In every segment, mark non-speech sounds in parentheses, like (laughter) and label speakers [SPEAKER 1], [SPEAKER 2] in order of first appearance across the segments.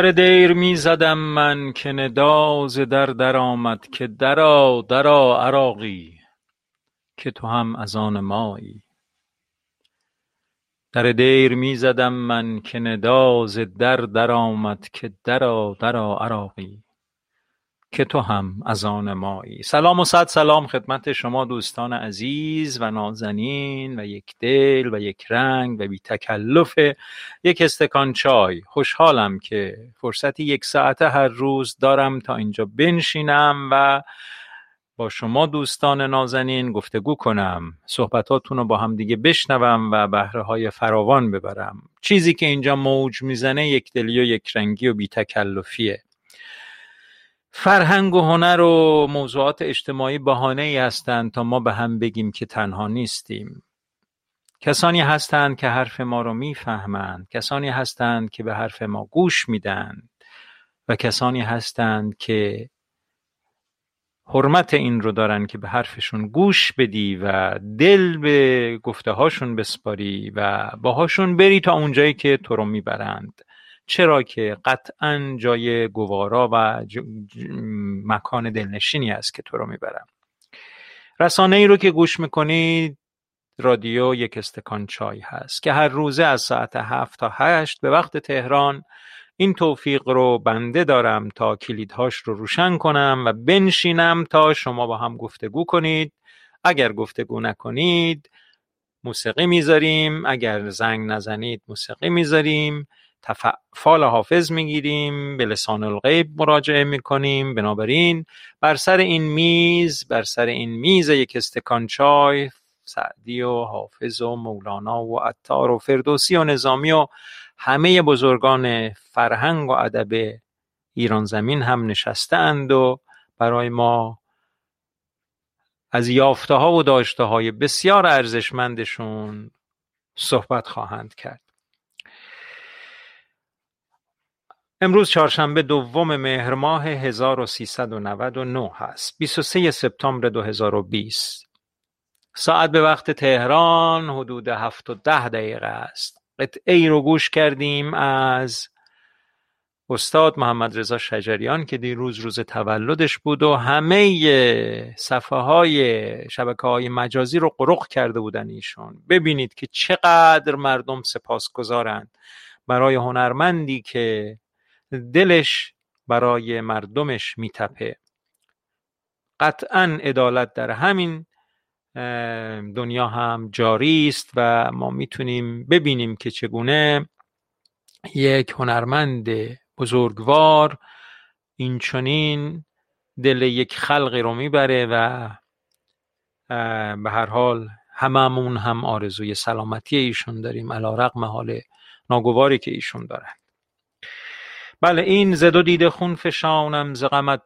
[SPEAKER 1] در دیر می زدم من که ندا ز در درآمد که درآ درآ عراقی که تو هم از آن مایی. در دیر می زدم من که ندا ز در درآمد که درآ درآ عراقی. که تو هم از آن مایی. سلام و صد سلام خدمت شما دوستان عزیز و نازنین و یک دل و یک رنگ و بی تکلف یک استکان چای. خوشحالم که فرصتی یک ساعته هر روز دارم تا اینجا بنشینم و با شما دوستان نازنین گفتگو کنم. صحبتاتون رو با هم دیگه بشنوم و بهره های فراوان ببرم. چیزی که اینجا موج می‌زنه یک دلی و یک رنگی و بی تکلفیه. فرهنگ و هنر و موضوعات اجتماعی بهانه ای هستند تا ما به هم بگیم که تنها نیستیم. کسانی هستند که حرف ما رو می‌فهمند کسانی هستند که به حرف ما گوش میدن و کسانی هستند که حرمت این رو دارن که به حرفشون گوش بدی و دل به گفته هاشون بسپاری و باهاشون بری تا اونجایی که تو رو می‌برند. چرا که قطعا جای گوارا و مکان دلنشینی است که تو رو می‌برم. رسانه ای رو که گوش می‌کنید رادیو یک استکان چای هست که هر روزه از ساعت هفت تا هشت به وقت تهران این توفیق رو بنده دارم تا کلیدهاش رو روشن کنم و بنشینم تا شما با هم گفتگو کنید. اگر گفتگو نکنید موسیقی می‌ذاریم. اگر زنگ نزنید موسیقی می‌ذاریم. تفعال حافظ می‌گیریم به لسان الغیب مراجعه می‌کنیم. بنابراین بر سر این میز بر سر این میز یک استکان چای سعدی و حافظ و مولانا و عطار و فردوسی و نظامی و همه بزرگان فرهنگ و ادب ایران زمین هم اند و برای ما از یافته ها و داشته های بسیار ارزشمندشون صحبت خواهند کرد. امروز چهارشنبه دوم مهر ماه 1399 هست. 23 سپتامبر 2020 ساعت به وقت تهران حدود هفت و ده دقیقه است. قطعه ای رو گوش کردیم از استاد محمد رضا شجریان که دیروز روز تولدش بود و همه صفحه های شبکه های مجازی رو قرق کرده بودن ایشون. ببینید که چقدر مردم سپاسگزارند. برای هنرمندی که دلش برای مردمش میتپه. قطعا عدالت در همین دنیا هم جاری است و ما می‌تونیم ببینیم که چگونه یک هنرمند بزرگوار این چنین دل یک خلقی رو می‌بره و به هر حال هممون هم آرزوی سلامتی ایشون داریم علا رقم حال ناگواری که ایشون دارن. بله این ز دو دیده خون فشانم ز غمت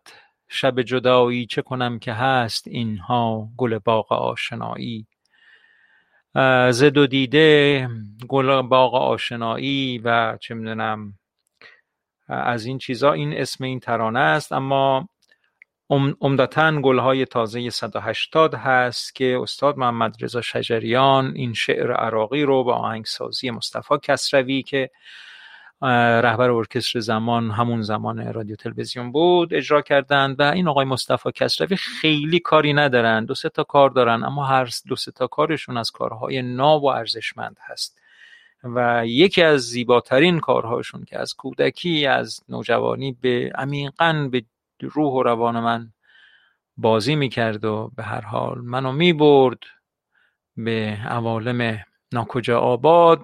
[SPEAKER 1] شب جدایی چه کنم که هست اینها گل باغ آشنایی؟ ز دو دیده گل باغ آشنایی و چه می‌دونم از این چیزا این اسم این ترانه است. اما عمدتا گلهای تازه 180 هست که استاد محمد رضا شجریان این شعر عراقی رو با آهنگسازی مصطفی کسروی که رهبر ارکستر زمان همون زمان رادیو تلویزیون بود اجرا کردند و این آقای مصطفی کسروی خیلی کاری ندارن دو سه تا کار دارن اما هر دو سه تا کارشون از کارهای ناب و ارزشمند هست. و یکی از زیباترین کارهاشون که از کودکی از نوجوانی به عمیقا به روح و روان من بازی می‌کرد و به هر حال منو می‌برد به عوالم ناکجا آباد.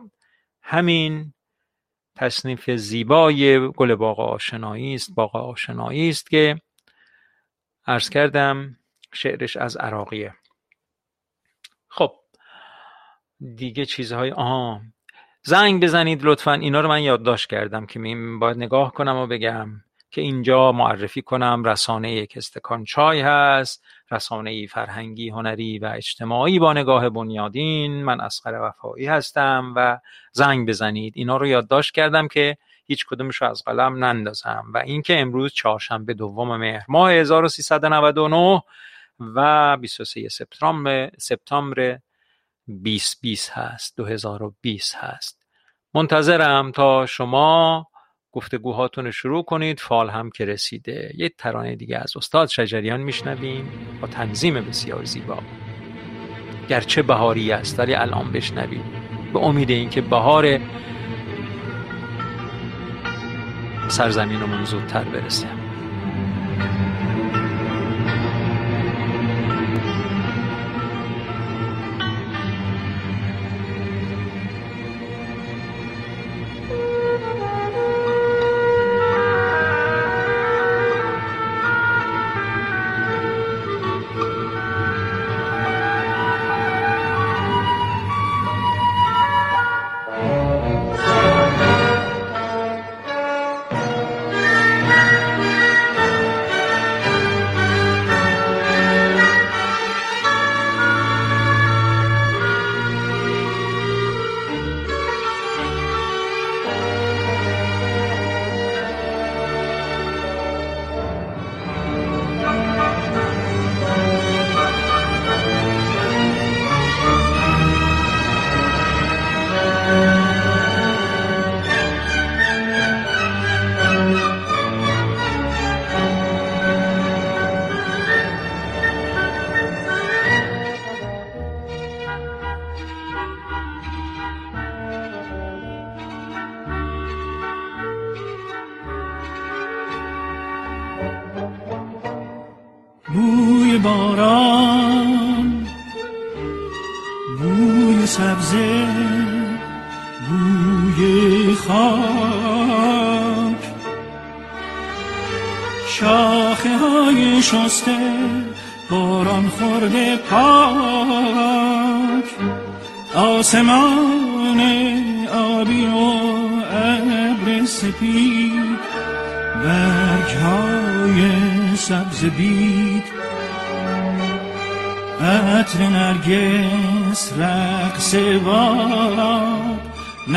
[SPEAKER 1] همین تصنیف زیبای گل باغ آشنایی است باغ آشنایی است که عرض کردم شعرش از عراقیه. خب دیگه چیزهای آها زنگ بزنید لطفا اینا رو من یادداشت کردم که باید نگاه کنم و بگم که اینجا معرفی کنم رسانه یک استکان چای هست. رسانه فرهنگی هنری و اجتماعی با نگاه بنیادین من اسقر وفایی هستم و زنگ بزنید. اینا رو یادداشت کردم که هیچ کدومش رو از قلم نندازم و اینکه امروز چهارشنبه دوم مهر ماه 1399 و 23 سپتامبر سپتامبر 2020 هست 2020 هست. منتظرم تا شما گفتگوهاتون رو شروع کنید. فال هم که رسیده. یه ترانه دیگه از استاد شجریان میشنویم با تنظیم بسیار زیبا. گرچه بهاری است ولی الان بشنویم. به امید اینکه بهار سرزمینمون زودتر برسه.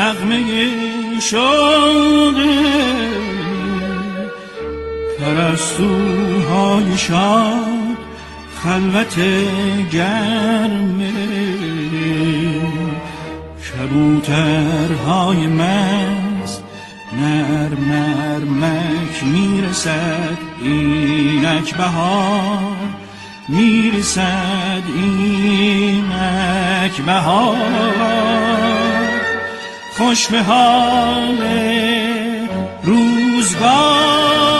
[SPEAKER 2] نغمه شاده پرستوهای شاد خلوت گرمه کبوترهای مست نرم نرمک می‌رسد اینک بهار. می‌رسد اینک بهار. خوش به حال روزگار.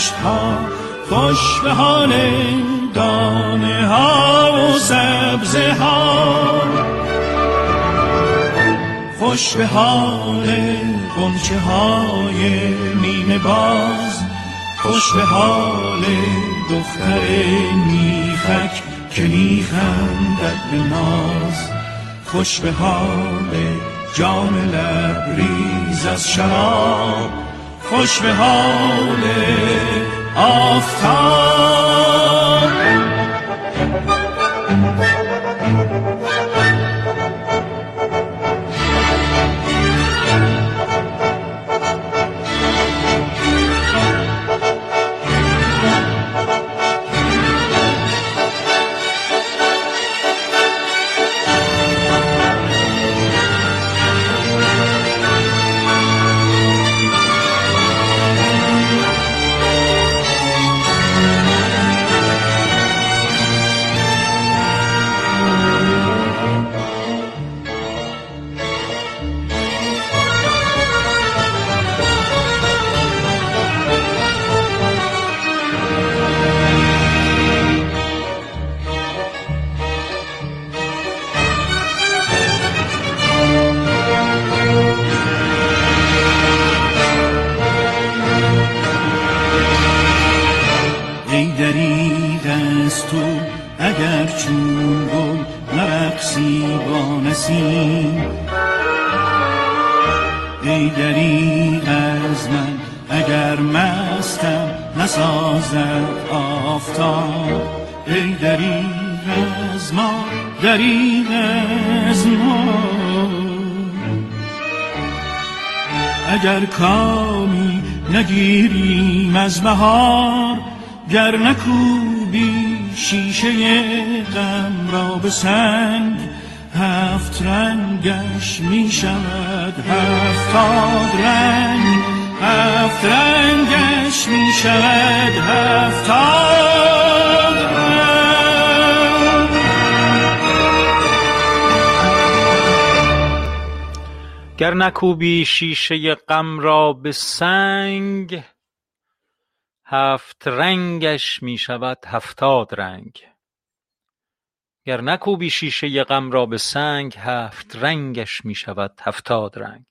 [SPEAKER 2] دشت ها خوش به حال دانه ها و سبزه ها خوش به حال گنچه های نیمه باز. خوش به حال دختر میخک که میخندد به ناز. خوش به حال جام لبریز از شراب. خوش به حال آفتاب. بهار گر نکوبی شیشه غم را به سنگ هفت رنگش می شود هفتاد رنگ هفت رنگش می شود هفتاد
[SPEAKER 1] گر نکوبی شیشه غم را به سنگ هفت رنگش می شود هفتاد رنگ. گر نکوبی شیشه غم را به سنگ هفت رنگش می شود هفتاد رنگ.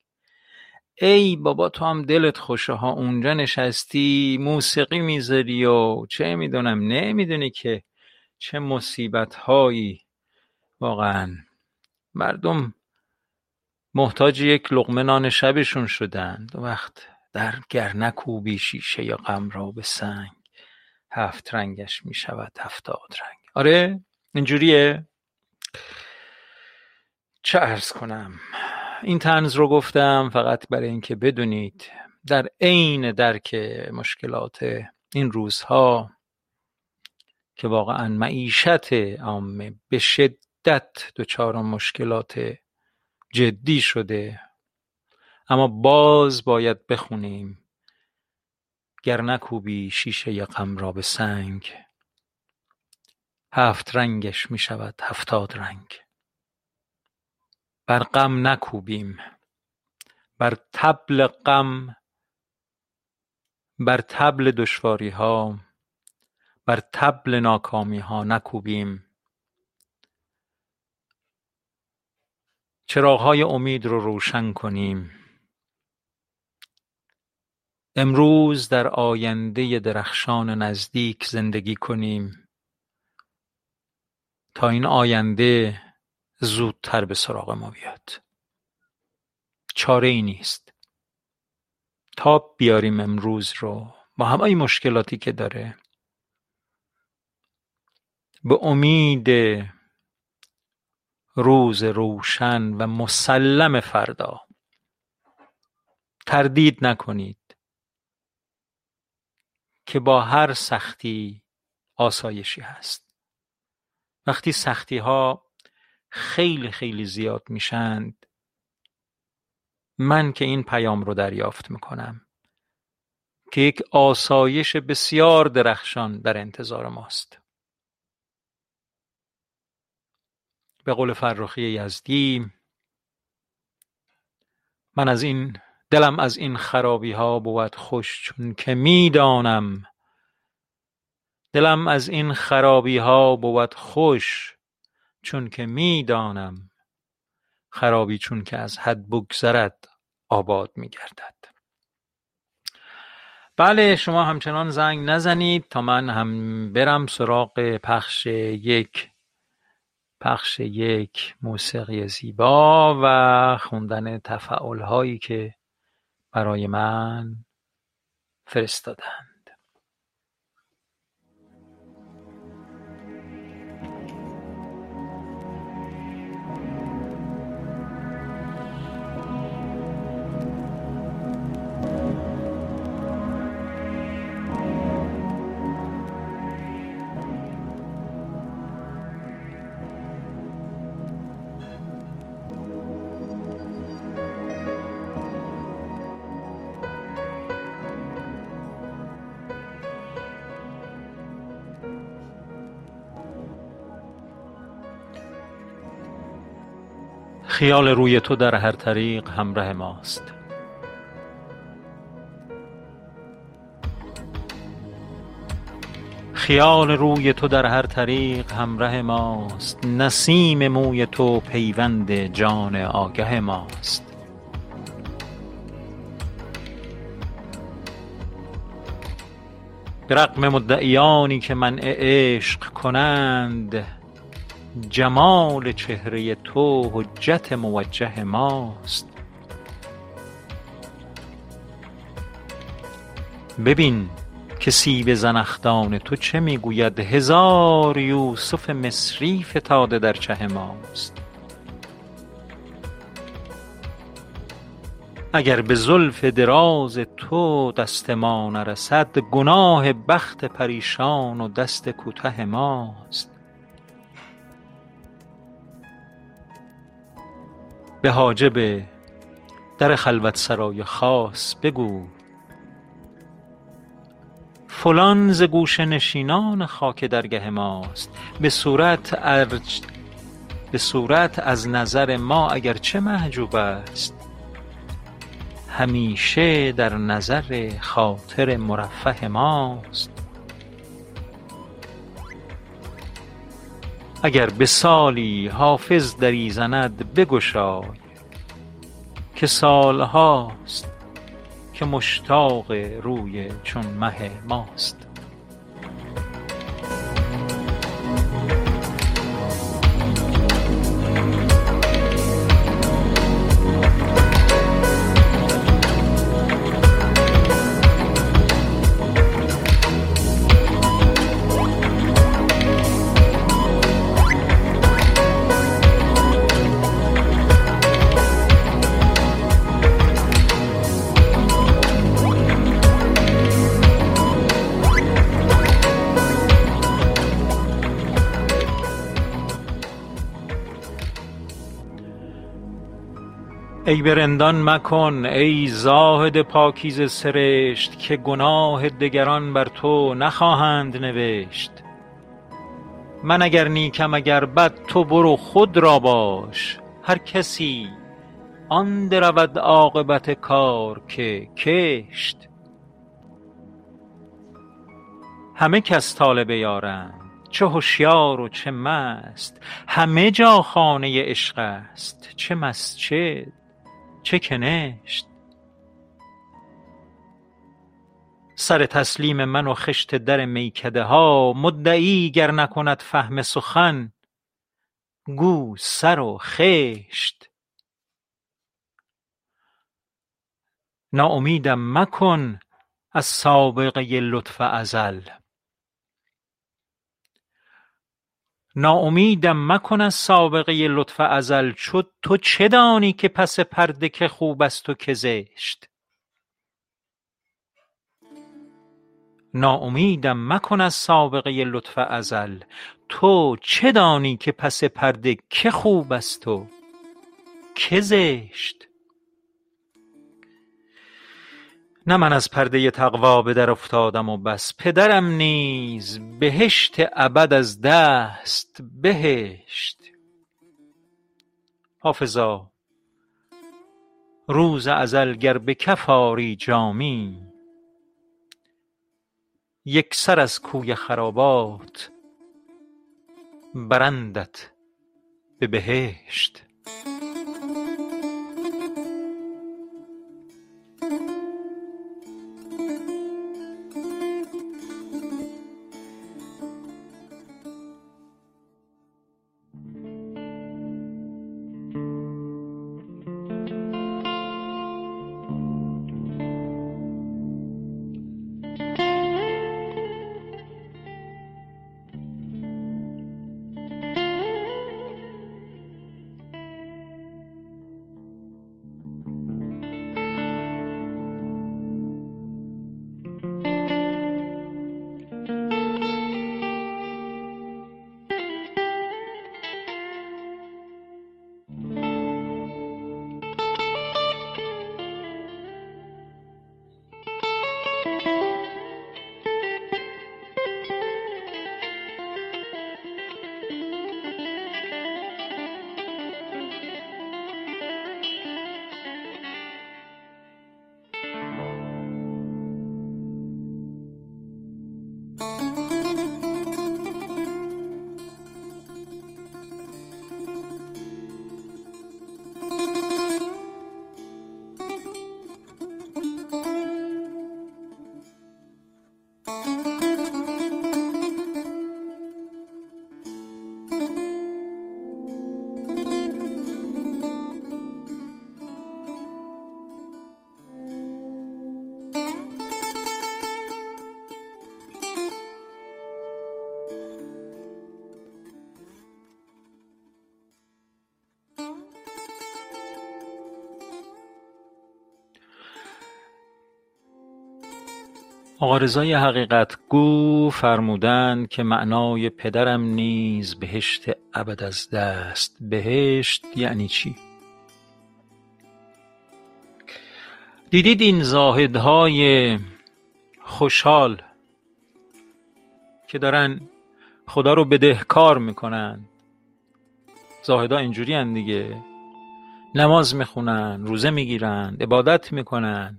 [SPEAKER 1] ای بابا تو هم دلت خوشه ها اونجا نشستی موسیقی می‌ذاری و چه می‌دونم نمی‌دونی که چه مصیبت هایی واقعا مردم محتاج یک لقمه نان شبشون شدند وقت در گر نکوبی شیشه غم را به سنگ. هفت رنگش می شود هفتاد رنگ. آره اینجوریه. چه ارز کنم؟ این تنز رو گفتم فقط برای اینکه بدونید در عین درک مشکلات این روزها که واقعا معیشت عامه به شدت دچار مشکلات جدی شده اما باز باید بخونیم. گر نکوبی شیشه غم را به سنگ هفت رنگش می شود هفتاد رنگ. بر غم نکوبیم بر طبل غم بر طبل دشواری ها بر طبل ناکامی ها نکوبیم. چراغهای امید رو روشن کنیم. امروز در آینده درخشان نزدیک زندگی کنیم. تا این آینده زودتر به سراغ ما بیاد. چاره ای نیست. تا بیاریم امروز رو با همه مشکلاتی که داره. به امید روز روشن و مسلم فردا. تردید نکنید. که با هر سختی آسایشی هست. وقتی سختی ها خیلی خیلی زیاد میشند من که این پیام رو دریافت می‌کنم که یک آسایش بسیار درخشان در انتظار ماست. به قول فرخی یزدی من از این دلم از این خرابی ها بود خوش چون که می‌دانم. دلم از این خرابی ها بود خوش چون که می‌دانم. خرابی چون که از حد بگذرد آباد میگردد. بله شما همچنان زنگ نزنید تا من هم برم سراغ پخش یک پخش یک موسیقی زیبا و خوندن تفعال هایی که برای من فرستادن. خیال روی تو در هر طریق همراه ماست. خیال روی تو در هر طریق همراه ماست. نسیم موی تو پیوند جان آگه ماست. به رغم مدعیانی که منع عشق کنند جمال چهره تو حجت موجه ماست. ببین که سیب زنخدان تو چه می‌گوید. هزار یوسف مصری فتاده در چه ماست. اگر به زلف دراز تو دست ما نرسد گناه بخت پریشان و دست کوته ماست. به حاجب در خلوت سرای خاص بگو. فلان ز گوشه نشینان خاک درگه ماست. به صورت ارج به صورت از نظر ما اگر چه محجوب است. همیشه در نظر خاطر مرفه ماست. اگر به سالی حافظ دری زند بگشای که سال هاست که مشتاق روی چون مه ماست. ای به رندان مکن ای زاهد پاکیزه سرشت که گناه دگران بر تو نخواهند نوشت. من اگر نیکم اگر بد تو برو خود را باش. هر کسی آن درود عاقبت کار که کشت. همه کس طالب یارند چه هشیار و چه مست. همه جا خانه عشق است چه مسجد چه کنشت؟ سر تسلیم من و خشت در میکده ها مدعی گر نکند فهم سخن گو سر و خشت. ناامیدم مکن از سابقه لطف ازل. ناامیدم مکن از سابقه لطف ازل چو تو چه دانی که پس پرده که خوب است و که زشت؟ ناامیدم مکن از سابقه لطف ازل تو چه دانی که پس پرده که خوب است و که زشت؟ نه من از پرده تقوا به در افتادم و بس. پدرم نیز بهشت ابد از دست بهشت. حافظا روز ازل گر به کف آری جامی یکسر از کوی خرابات برندت به بهشت. آقا حقیقت گو فرمودند که معنای پدرم نیز بهشت ابد از دست. بهشت یعنی چی؟ دیدید این زاهدهای خوشحال که دارن خدا رو بدهکار می‌کنن؟ زاهدها اینجوری دیگه. نماز می‌خونن روزه می‌گیرن عبادت می‌کنن.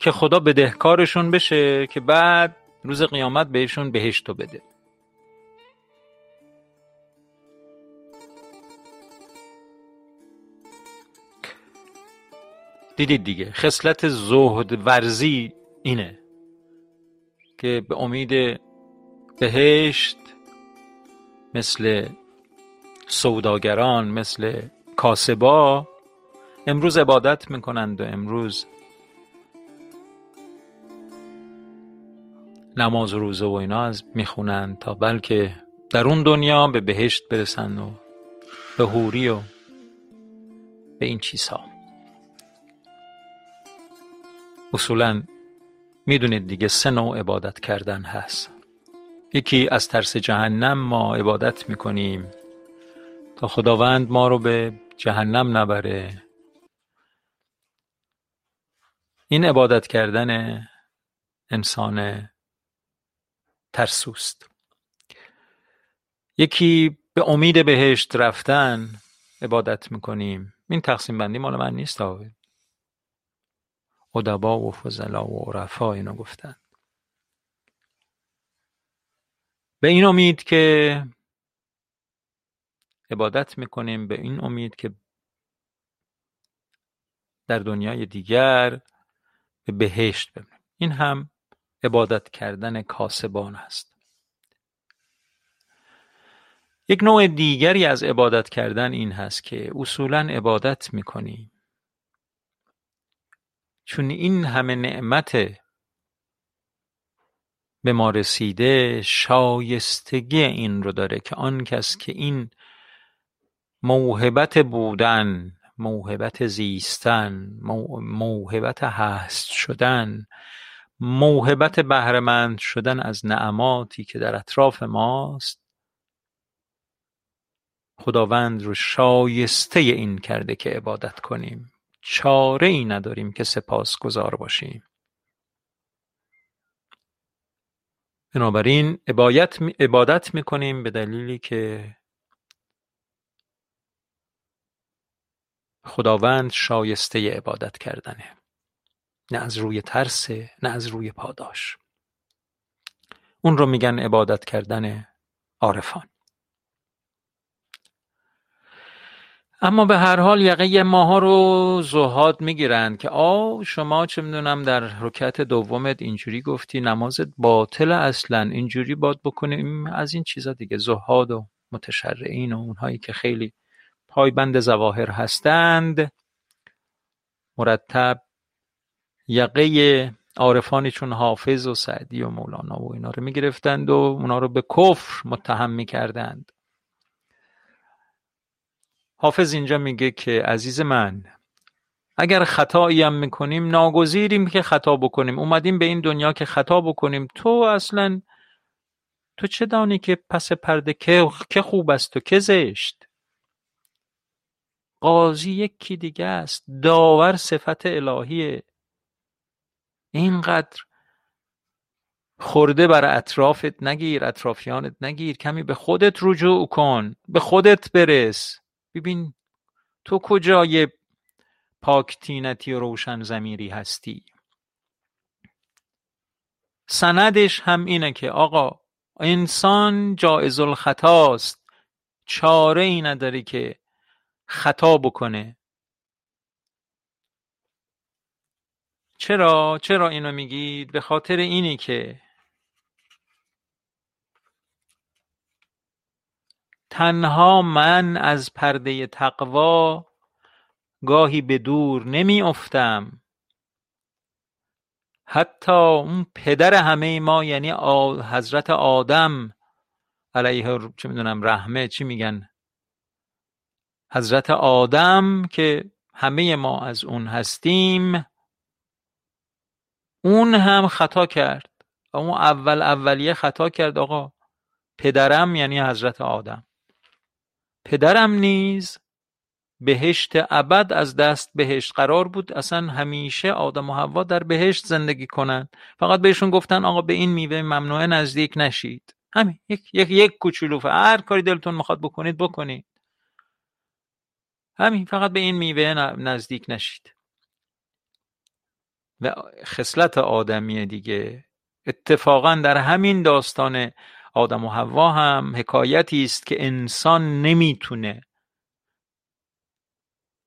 [SPEAKER 1] که خدا بدهکارشون بشه که بعد روز قیامت بهشون بهشتو بده. دیدید دیگه خصلت زهد ورزی اینه که به امید بهشت مثل سوداگران مثل کاسبا امروز عبادت می‌کنند و امروز نماز و روزه و اینا از می‌خونن تا بلکه در اون دنیا به بهشت برسن و به حوری و به این چیزها. اصولا می‌دونید دیگه سه نوع عبادت کردن هست. یکی از ترس جهنم ما عبادت می‌کنیم تا خداوند ما رو به جهنم نبره. این عبادت کردن انسان ترسوست یکی به امید بهشت رفتن عبادت می‌کنیم. این تقسیم بندی مال من نیست آوید ادبا و فضلا و عرفا اینو گفتن. به این امید که عبادت می‌کنیم به این امید که در دنیای دیگر به بهشت ببینیم این هم عبادت کردن کاسبان است. یک نوع دیگری از عبادت کردن این هست که اصولا عبادت می‌کنی. چون این همه نعمت به ما رسیده شایستگی این رو داره که آن کس که این موهبت بودن موهبت زیستن موهبت هست شدن موهبت بهرهمند شدن از نعماتی که در اطراف ماست خداوند رو شایسته این کرده که عبادت کنیم. چاره ای نداریم که سپاس گذار باشیم. بنابراین عبادت می‌کنیم به دلیلی که خداوند شایسته عبادت کردنه. نه از روی ترس نه از روی پاداش. اون رو میگن عبادت کردن عارفان. اما به هر حال یقه ماها رو زهاد می‌گیرند که آ شما چه می‌دونم در رکعت دومت اینجوری گفتی نمازت باطل اصلا اینجوری باد بکنیم از این چیزا دیگه. زهاد و متشرعین و اونهایی که خیلی پایبند زواهر هستند مرتب یقه عارفانی چون حافظ و سعدی و مولانا و اینا رو می‌گرفتند و اونا رو به کفر متهم می‌کردند. حافظ اینجا میگه که عزیز من اگر خطایی هم می‌کنیم ناگزیریم که خطا بکنیم. اومدیم به این دنیا که خطا بکنیم. تو اصلا تو چه دانی که پس پرده که خوب است و که زشت؟ قاضی یکی دیگه است. داور صفت الهیه. اینقدر خورده بر اطرافت نگیر اطرافیانت نگیر کمی به خودت رجوع کن به خودت برس. ببین تو کجای پاک تینتی روشن زمیری هستی؟ سندش هم اینه که آقا انسان جائز الخطاست. چاره ای نداره که خطا بکنه. چرا؟ چرا اینو میگید؟ به خاطر اینی که تنها من از پرده تقوا گاهی به دور نمی افتم حتی اون پدر همه ما یعنی حضرت آدم علیه چه می‌دونم رحمه چی میگن؟ حضرت آدم که همه ما از اون هستیم. اون هم خطا کرد. اون اول اولیه خطا کرد آقا. پدرم یعنی حضرت آدم. پدرم نیز بهشت ابد از دست بهشت قرار بود. اصلا همیشه آدم و حوا در بهشت زندگی کنند. فقط بهشون گفتن آقا به این میوه ممنوعه نزدیک نشید. همین. یک یک یک کوچولو هر کاری دلتون می‌خواد بکنید بکنید. همین. فقط به این میوه نزدیک نشید. و خصلت آدمی دیگه. اتفاقا در همین داستان آدم و حوا هم حکایتی است که انسان نمی‌تونه.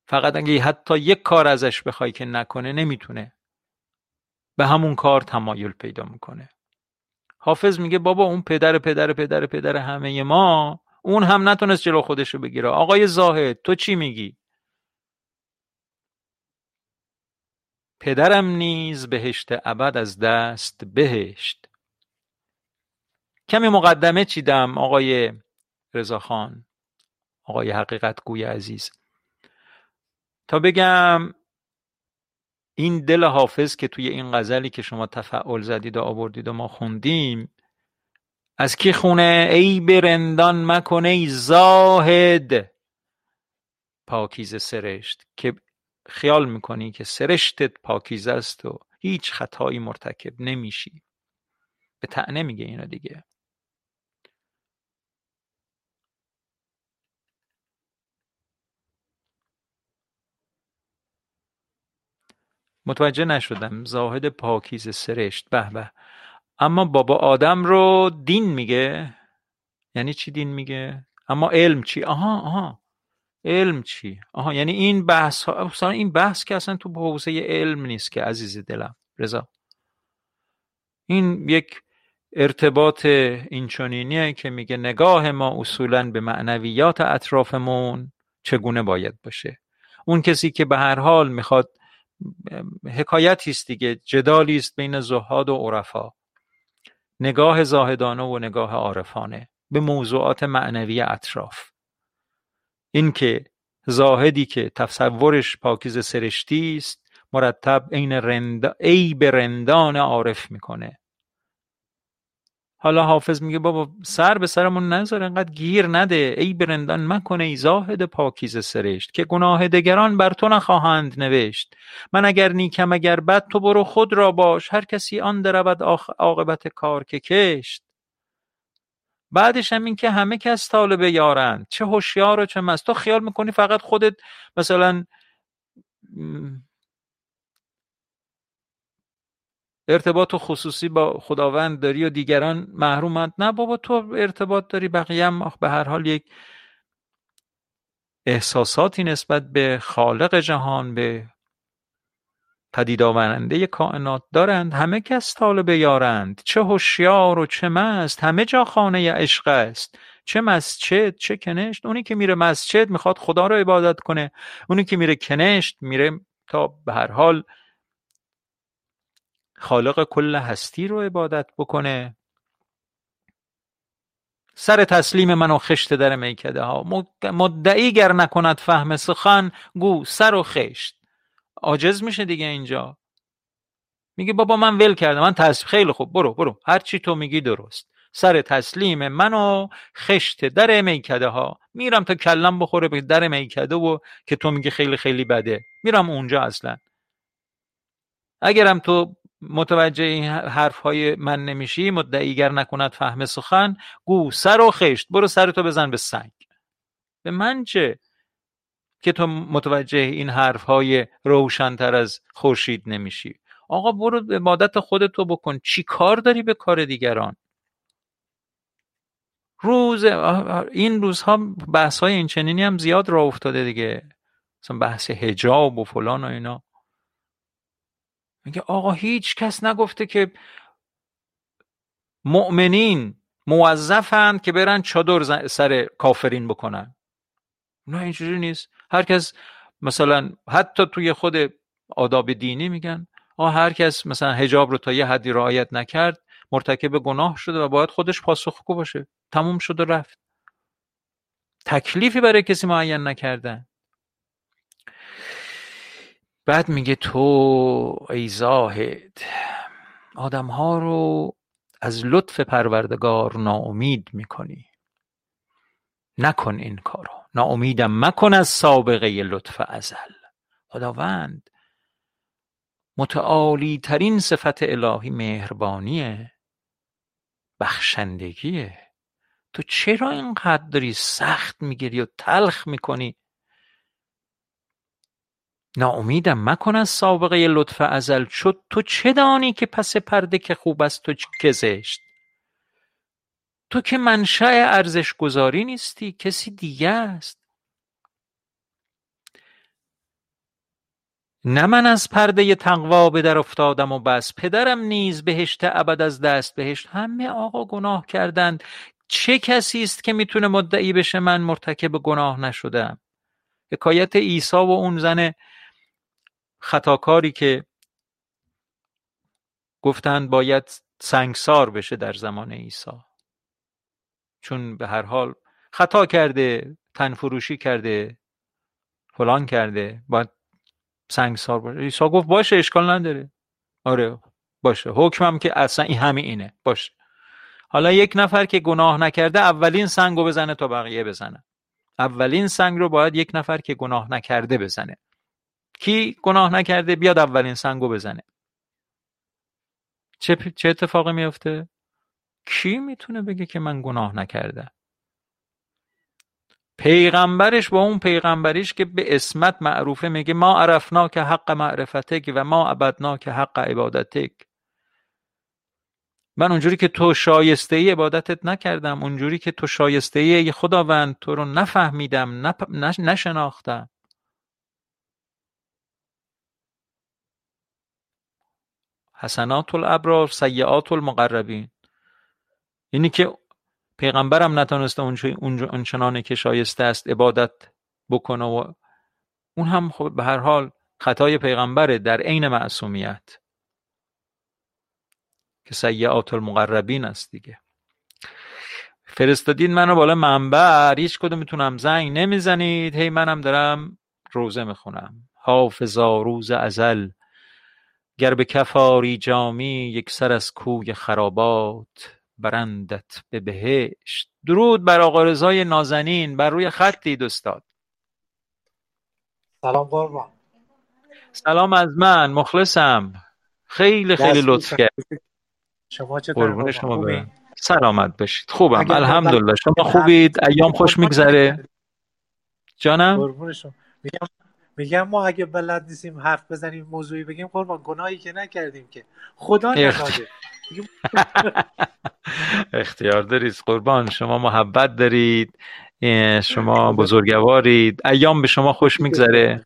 [SPEAKER 1] فقط اگه حتی یک کار ازش بخوای که نکنه نمی‌تونه. به همون کار تمایل پیدا می‌کنه. حافظ میگه بابا اون پدر پدر پدر پدر همه ما اون هم نتونست جلو خودشو بگیره. آقای زاهد تو چی میگی؟ پدرم نیز بهشت ابد از دست بهشت. کمی مقدمه چیدم آقای رضاخان آقای حقیقت گوی عزیز. تا بگم این دل حافظ که توی این غزلی که شما تفعول زدید و آوردید و ما خوندیم از کی خونه ای برندان مکنه ای زاهد پاکیز سرشت که خیال می‌کنی که سرشتت پاکیزه است و هیچ خطایی مرتکب نمیشی. به تعنه میگه اینا دیگه. متوجه نشدم. زاهد پاکیز سرشت. به به. اما بابا آدم رو دین میگه. یعنی چی دین میگه؟ اما علم چی؟ آها آها. علم چی؟ آها یعنی این بحث ها این بحث که اصلا تو حوزه علم نیست که عزیز دلم. رضا. این یک ارتباط اینچنینیه که میگه نگاه ما اصولا به معنویات اطرافمون چگونه باید باشه. اون کسی که به هر حال می‌خواد حکایتی است دیگه جدالی است بین زهاد و عرفا. نگاه زاهدانه و نگاه عارفانه به موضوعات معنوی اطراف. اینکه زاهدی که تصورش پاکیز سرشتی است مرتب عین رند... ای به رندان عارف می‌کنه. حالا حافظ میگه بابا سر به سرمون نذار انقدر گیر نده ای برندان مکنه ای زاهد پاکیز سرشت که گناه دگران بر تو نخواهند نوشت. من اگر نیکم اگر بد تو برو خود را باش هر کسی آن درود عاقبت کار که کشت. بعدش هم این که همه کس طالب یارند چه هوشیار و چه مست. تو خیال می‌کنی فقط خودت مثلا ارتباط و خصوصی با خداوند داری و دیگران محرومند؟ نه بابا تو ارتباط داری بقیه هم به هر حال یک احساساتی نسبت به خالق جهان به پدید آورنده کائنات دارند همه کس طالب یارند چه هوشیار و چه مست همه جا خانه عشق است. چه مسجد چه کنشت اونی که میره مسجد می‌خواد خدا رو عبادت کنه اونی که میره کنشت میره تا به هر حال خالق کل هستی رو عبادت بکنه. سر تسلیم من و خشت در میکده ها. مدعی گر نکند فهم سخن گو سر و خشت. عاجز میشه دیگه اینجا. میگه بابا من ول کردم من تسلیم خیلی خوب برو برو. هر چی تو میگی درست. سر تسلیم من و خشت در میکده ها میرم تا کلم بخوره به در میکده و که تو میگی خیلی خیلی بده. میرم اونجا اصلا. اگرم تو متوجه این حرف های من نمیشی مدعیگر نکند فهم سخن گو سر و خشت. برو سرتو بزن به سنگ. به من چه؟ که تو متوجه این حرف های روشنتر از خورشید نمیشی. آقا برو عبادت خودتو بکن. چی کار داری به کار دیگران؟ روز این روزها بحث های این چنینی هم زیاد را افتاده دیگه. مثلا بحث هجاب و فلان و اینا. میگه آقا هیچ کس نگفته که مؤمنین موظفند که برن چادر سر کافرین بکنن. نه اینجوری نیست. هر کس مثلا حتی توی خود آداب دینی میگن آقا هر کس مثلا هجاب رو تا یه حدی رعایت نکرد مرتکب گناه شده و باید خودش پاسخگو باشه. تموم شد و رفت. تکلیفی برای کسی معین نکردن. بعد میگه تو ای زاهد آدم ها رو از لطف پروردگار ناامید می‌کنی. نکن این کارو. ناامیدم مکن از سابقه لطف ازل. خداوند متعالی ترین صفت الهی مهربانیه بخشندگیه. تو چرا اینقدر داری سخت می‌گیری و تلخ می‌کنی؟ ناامیدم مکن از سابقه لطف ازل. شد تو چه دانی که پس پرده که خوب است تو که زشت؟ تو که منشأ ارزش گذاری نیستی کسی دیگه است. نه من از پرده تقوا به در افتادم و بس. پدرم نیز بهشت ابد از دست بهشت. همه آقا گناه کردند. چه کسی است که می‌تونه مدعی بشه من مرتکب گناه نشدم حکایت عیسی و اون زن خطاکاری که گفتند باید سنگسار بشه در زمان عیسی. چون به هر حال خطا کرده تنفروشی کرده فلان کرده باید سنگسار باشه. عیسی گفت باشه اشکال نداره. آره باشه. حکمم که اصلا این همین اینه. باشه. حالا یک نفر که گناه نکرده اولین سنگ رو بزنه تا بقیه بزنه اولین سنگ رو باید یک نفر که گناه نکرده بزنه. کی گناه نکرده بیاد اولین سنگو بزنه. چه, چه اتفاقی میفته کی می‌تونه بگه که من گناه نکردم؟ پیغمبرش با اون پیغمبریش که به اسمت معروفه میگه ما عرفنا که حق معرفتک و ما عبدنا که حق عبادتک. من اونجوری که تو شایسته ای عبادتت نکردم اونجوری که تو شایسته ای خداوند تو رو نفهمیدم نپ... نشناختم. حسنات الابرار سیعات المقربین اینی که پیغمبرم نتونسته اونچنانه که شایسته است عبادت بکنه و اون هم خب به هر حال خطای پیغمبره در عین معصومیت که سیعات المقربین است دیگه. فرستادین منو بالا منبر هیچ کدوم می‌تونم زنگ نمی‌زنید. هی منم دارم روزه می‌خونم. حافظا روز ازل. گر به کفاری جامی یک سر از کوی خرابات. برندت به بهشت. درود بر آقا رضای نازنین بر روی خطی استاد
[SPEAKER 3] سلام قربان.
[SPEAKER 1] سلام از من مخلصم. خیلی خیلی لطف کرد.
[SPEAKER 3] شما چطور
[SPEAKER 1] شما سلامت باشید. خوبم. الحمدلله. شما خوبید؟ ایام خوش میگذره. جانم؟
[SPEAKER 3] میگم میگم ما اگه بلد نیستیم حرف بزنیم موضوعی بگیم قربان گناهی که نکردیم که. خدا نکرده (laughs)
[SPEAKER 1] اختیار دارید. قربان شما محبت دارید شما بزرگوارید. ایام به شما خوش میگذره.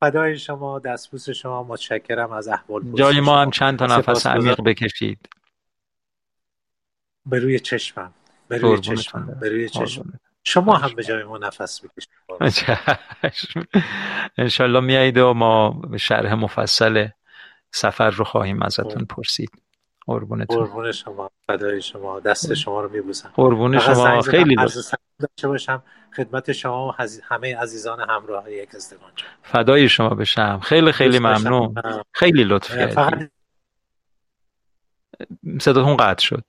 [SPEAKER 3] فدای شما دستبوس شما متشکرم از احوال
[SPEAKER 1] جای ما هم چند تا نفس عمیق بکشید.
[SPEAKER 3] به روی چشمم به روی چشمم به روی چشمم. شما هم به جای ما نفس بکشید.
[SPEAKER 1] انشالله میایید و ما شرح مفصل سفر رو خواهیم ازتون پرسید.
[SPEAKER 3] قربون شما فدای شما دست شما رو میبوسم.
[SPEAKER 1] قربون شما خیلی
[SPEAKER 3] داشته باشم. خدمت شما و همه عزیزان همراه یک ازدواج
[SPEAKER 1] فدای شما بشم. خیلی خیلی ممنون. خیلی لطف کردید صداتون قطع شد.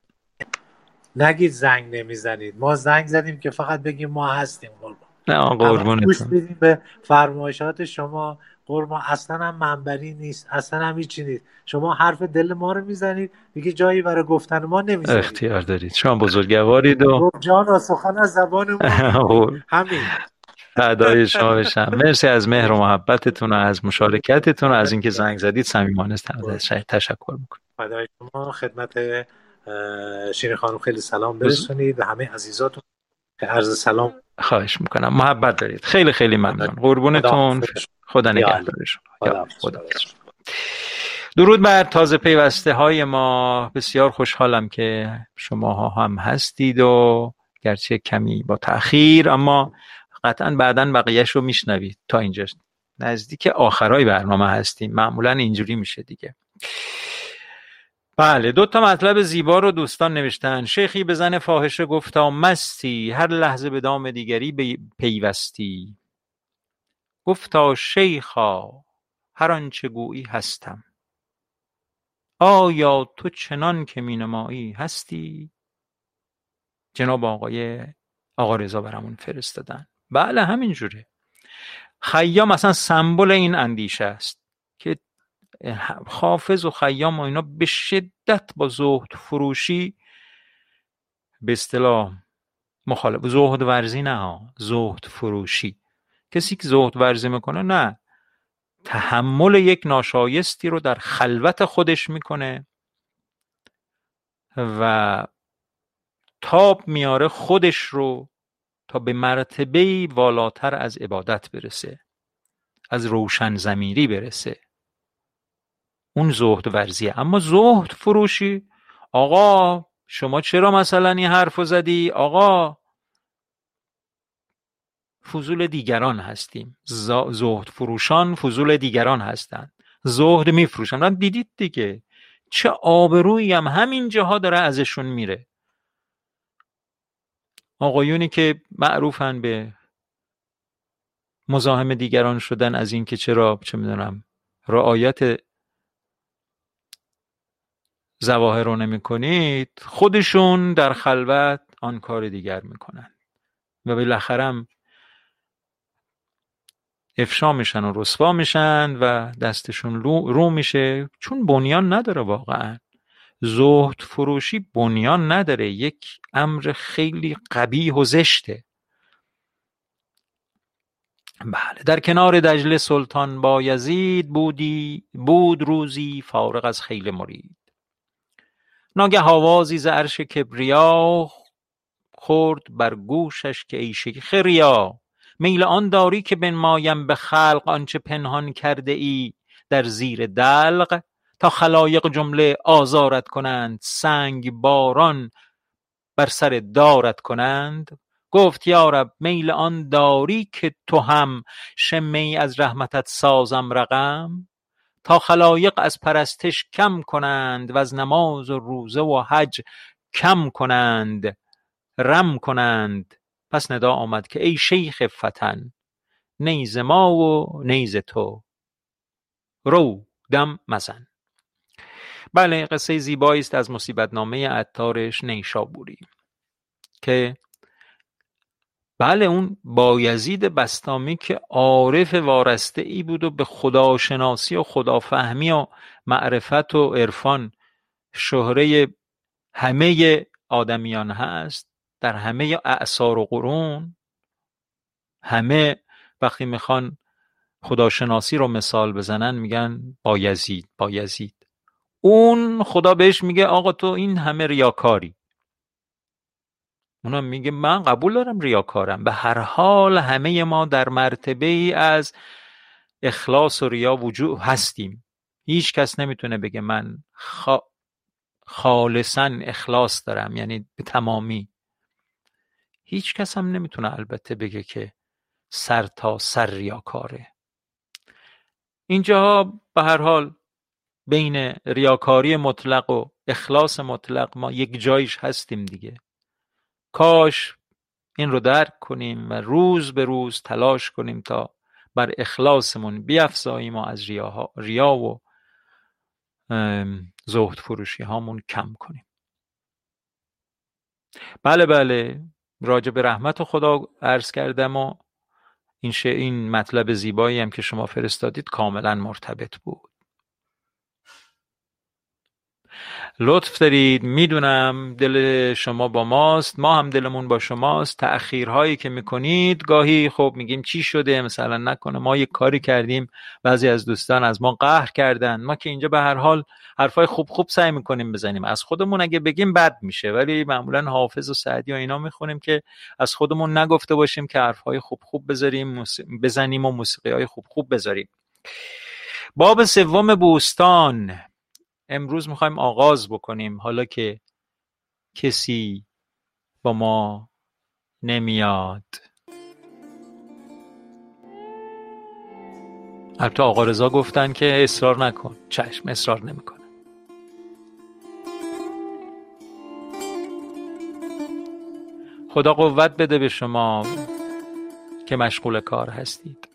[SPEAKER 3] نگید زنگ نمی‌زنید. ما زنگ زدیم که فقط بگیم ما هستیم قربان
[SPEAKER 1] نه قربونتون.
[SPEAKER 3] به فرمایشات شما. قربان اصلا هم منبری نیست اصلا هم هیچی نیست. شما حرف دل ما رو می‌زنید دیگه جایی برای گفتن ما نمی‌زنید.
[SPEAKER 1] اختیار دارید. شما بزرگوارید و
[SPEAKER 3] جان و سخن از زبان ما. (laughs) همین.
[SPEAKER 1] فدای شما بشم. مرسی از مهر و محبتتون و از مشارکتتون و از اینکه زنگ زدید صمیمانه تشکر می‌کنم.
[SPEAKER 3] فدای شما خدمت شیرین خانم خیلی سلام برسونید. و همه عزیزاتون عرض سلام.
[SPEAKER 1] خواهش می‌کنم. محبت دارید. خیلی خیلی ممنون. قربونتون. خدا نگهدار شما خدا درود بر تازه پیوسته های ما. بسیار خوشحالم که شما ها هم هستید و گرچه کمی با تاخیر اما قطعا بعدا بقیهش رو میشنوید. تا اینجا نزدیک آخرای برنامه هستیم. معمولا اینجوری میشه دیگه. بله دو تا مطلب زیبا رو دوستان نوشتن. شیخی به زن فاحشه گفتا مستی هر لحظه به دام دیگری پیوستی. گفتا شیخا هر آنچه گویی هستم. آیا تو چنان که مینمایی هستی؟ جناب آقای آقا رضا برامون فرستادن. بله همینجوره. خیام اصلا سمبل این اندیشه است. حافظ و خیام و اینا به شدت با زهد فروشی به اصطلاح مخالف. زهد ورزی نه زهد فروشی. کسی که زهد ورزی می‌کنه نه تحمل یک ناشایستی رو در خلوت خودش می‌کنه و تاب میاره خودش رو تا به مرتبه والاتر از عبادت برسه از روشن زمیری برسه. اون زهد ورزیه. اما زهد فروشی؟ آقا شما چرا مثلا این حرف زدی؟ آقا فضول دیگران هستیم. زهد فروشان فضول دیگران هستند زهد میفروشن. دیدید دیگه. چه آبرویی هم همین جاها داره ازشون میره. آقایونی که معروفن به مزاحم دیگران شدن از اینکه چرا چه می‌دونم رعایت زواهر رو نمی کنید خودشون در خلوت آن کار دیگر می‌کنن. و بالاخره افشا میشن و رسوا میشن و دستشون رو میشه. چون بنیان نداره واقعا. زهد فروشی بنیان نداره. یک امر خیلی قبیح و زشته. بله در کنار دجله سلطان بایزید بودی بود روزی فارغ از خیل مرید. ناگه آوازی ز عرش کبریا خورد بر گوشش که ای شیخ ریا. میل آن داری که بنمایم به خلق آنچه پنهان کرده ای در زیر دلق. تا خلایق جمله آزارت کنند سنگ باران بر سر دارت کنند. گفت یارب میل آن داری که تو هم شمه از رحمتت سازم رقم. تا خلایق از پرستش کم کنند و از نماز و روزه و حج کم کنند رم کنند. پس ندا آمد که ای شیخ فتن نیز ما و نیز تو. رو دم مزن. بله قصه زیبایی است از مصیبت نامه عطارش نیشابوری که بله اون بایزید بستامی که عارف وارسته ای بود و به خداشناسی و خدافهمی و معرفت و عرفان شهره همه آدمیان هست در همه اعثار و قرون همه وقتی می‌خوان خداشناسی رو مثال بزنن میگن بایزید بایزید. اون خدا بهش میگه آقا تو این همه ریاکاری. اونم میگه من قبول دارم ریاکارم. به هر حال همه ما در مرتبه ای از اخلاص و ریا وجود هستیم. هیچ کس نمی‌تونه بگه من خا... خالصا اخلاص دارم یعنی به تمامی. هیچ کس هم نمی‌تونه البته بگه که سر تا سر ریاکاره. اینجا به هر حال بین ریاکاری مطلق و اخلاص مطلق ما یک جایش هستیم دیگه. کاش این رو درک کنیم و روز به روز تلاش کنیم تا بر اخلاصمون بیافزاییم و از ریا و زهد فروشی هامون کم کنیم. بله بله راجع به رحمت خدا عرض کردم و این, این مطلب زیبایی هم که شما فرستادید کاملا مرتبط بود. لطف دارید. می‌دونم دل شما با ماست. ما هم دلمون با شماست. تأخیرهایی که می‌کنید گاهی خب میگیم چی شده؟ مثلا نکنه. ما یک کاری کردیم. بعضی از دوستان از ما قهر کردن. ما که اینجا به هر حال حرفای خوب خوب سعی می‌کنیم بزنیم. از خودمون اگه بگیم بد میشه. ولی معمولا حافظ و سعدی و اینا می‌خونیم که از خودمون نگفته باشیم که حرفهای خوب خوب بذاریم بزنیم و موسیقی های خوب خوب بذاریم. باب سوم بوستان. امروز می‌خوایم آغاز بکنیم. حالا که کسی با ما نمیاد. البته آقا رضا گفتن که اصرار نکن. چشم اصرار نمی‌کنه. خدا قوت بده به شما که مشغول کار هستید.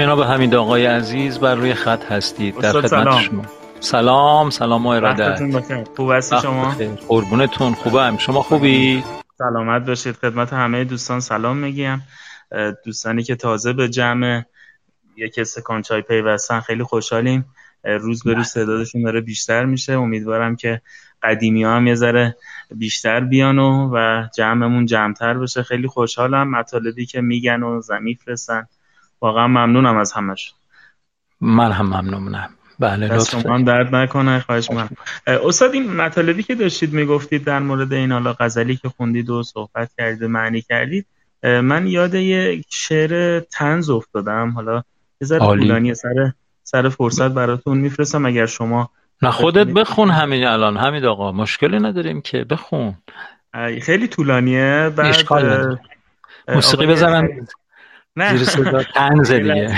[SPEAKER 1] جناب حمید آقای عزیز بر روی خط هستید در خدمت
[SPEAKER 4] سلام.
[SPEAKER 1] شما. سلام سلام و ارادت
[SPEAKER 4] بخیر. خوب هستی شما.
[SPEAKER 1] قربونتون. خوبم. شما خوبی؟
[SPEAKER 4] سلامت باشید. خدمت همه دوستان سلام میگیم. دوستانی که تازه به جمع یک استکان چای پیوستن خیلی خوشحالیم. روز به روز تعدادشون داره بیشتر میشه. امیدوارم که قدیمی ها هم یه ذره بیشتر بیان و, و جمعمون جمعتر بشه. خیلی خوشحالم. مطالبی که میگن و زمین فرستن. واقعا ممنونم از همش.
[SPEAKER 1] من هم ممنونم. بله
[SPEAKER 4] دست
[SPEAKER 1] لطف
[SPEAKER 4] شما درد نکنه خواهش می‌کنم. استاد این مطالبی که داشتید می‌گفتید در مورد این حالا غزلی که خوندید و صحبت کردید و معنی کردید من یاد یک شعر تنز افتادم. حالا یه ذره. طولانی سر سر فرصت براتون میفرستم. اگر شما
[SPEAKER 1] نه خودت بخون همین الان. حمید آقا مشکلی نداریم که بخون.
[SPEAKER 4] خیلی طولانیه. بعد
[SPEAKER 1] موسیقی بزنم.
[SPEAKER 4] نه.
[SPEAKER 1] زیر صدا (laughs) دیگه.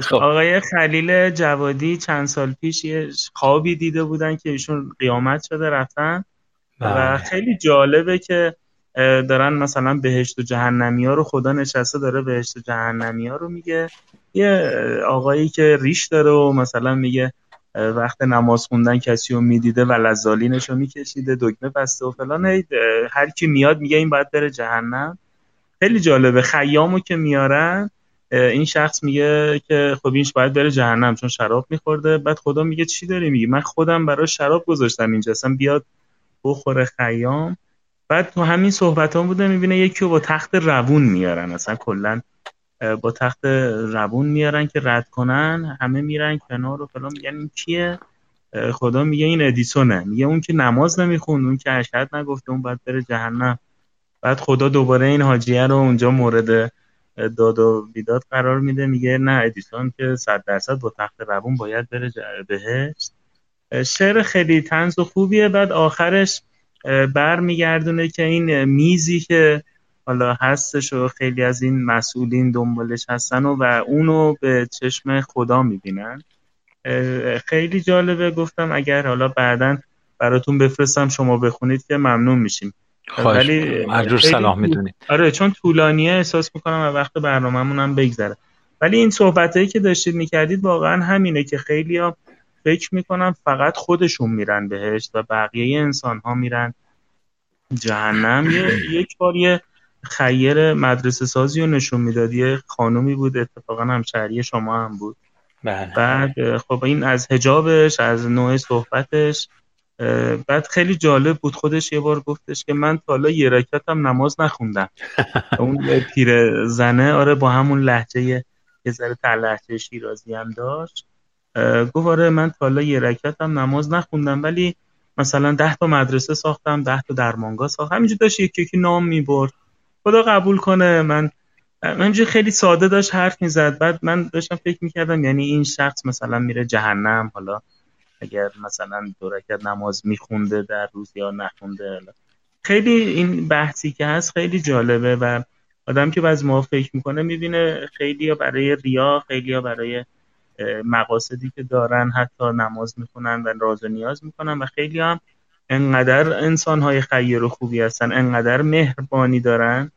[SPEAKER 1] خب.
[SPEAKER 4] آقای خلیل جوادی چند سال پیش یه خوابی دیده بودن که ایشون قیامت شده رفتن. و
[SPEAKER 1] بله.
[SPEAKER 4] خیلی جالبه که دارن مثلا بهشت و جهنمی ها رو خدا نشسته داره بهشت و جهنمی ها رو میگه. یه آقایی که ریش داره و مثلا میگه وقت نماز خوندن کسی رو می‌دیده و لزالینش رو میکشیده دکمه بسته و فلان. هر کی میاد میگه این باید بره جهنم. خیلی جالبه. خیامو که میارن این شخص میگه که خب اینش باید بره جهنم چون شراب میخورده. بعد خدا میگه چی داری میگی؟ من خودم برای شراب گذاشتم اینجا. اصلا بیاد بخوره خیام. بعد تو همین صحبت هم بوده می‌بینه یکی با تخت روون میارن. اصلا کلا با تخت روون میارن که رد کنن. همه میرن کنار و فلان. میگن این کیه؟ خدا میگه این ادیسونه. میگه اون که نماز نمی‌خوند اون که اشهد نگفته اون باید بره جهنم. بعد خدا دوباره این حاجیه رو اونجا مورد داد و بیداد قرار میده. میگه نه ادیسون که صد درصد با تخت روون باید بره بهشت. شعر خیلی تنز و خوبیه. بعد آخرش برمیگردونه که این میزی که حالا هستش و خیلی از این مسئولین دنبالش هستن و, و اونو به چشم خدا می‌بینن. خیلی جالبه. گفتم اگر حالا بعدا براتون بفرستم شما بخونید که ممنون میشیم. ولی.
[SPEAKER 1] هر صلاح می‌دونید
[SPEAKER 4] آره چون طولانیه احساس می‌کنم و وقت برنامه‌مون هم بگذره. ولی این صحبتایی که داشتید می‌کردید واقعا همینه که خیلی ها فکر می‌کنم فقط خودشون میرن بهشت و بقیه انسان ها میرن جهنم. یه یک بار یه خیر مدرسه سازی رو نشون می‌داد. یه خانومی بود اتفاقا همشهری شما هم بود.
[SPEAKER 1] بله.
[SPEAKER 4] بعد خب این از هجابش از نوع صحبتش بعد خیلی جالب بود. خودش یه بار گفتش که من تا حالا یه رکعت هم نماز نخوندم. (laughs) اون پیر زنه آره با همون لحجه یه ذره تر لحجه شیرازی هم داشت. گفت آره من تا حالا یه رکعت هم نماز نخوندم ولی مثلا ده تا مدرسه ساختم ده تا درمانگاه ساختم. همینجور داشت یکی یکی نام می‌برد. خدا قبول کنه من همینجور خیلی ساده داشت حرف می‌زد. بعد من داشتم فکر می‌کردم یعنی این شخص مثلا میره جهنم حالا اگر مثلا دو رکعت نماز میخونده در روز یا نخونده. خیلی این بحثی که هست خیلی جالبه و آدم که بعضی ما فکر می‌کنه می‌بینه خیلی ها برای ریا خیلی ها برای مقاصدی که دارن حتی نماز می‌خونن و راز و نیاز می‌کنن و خیلی هم انقدر انسان های خیر و خوبی هستن انقدر مهربانی دارن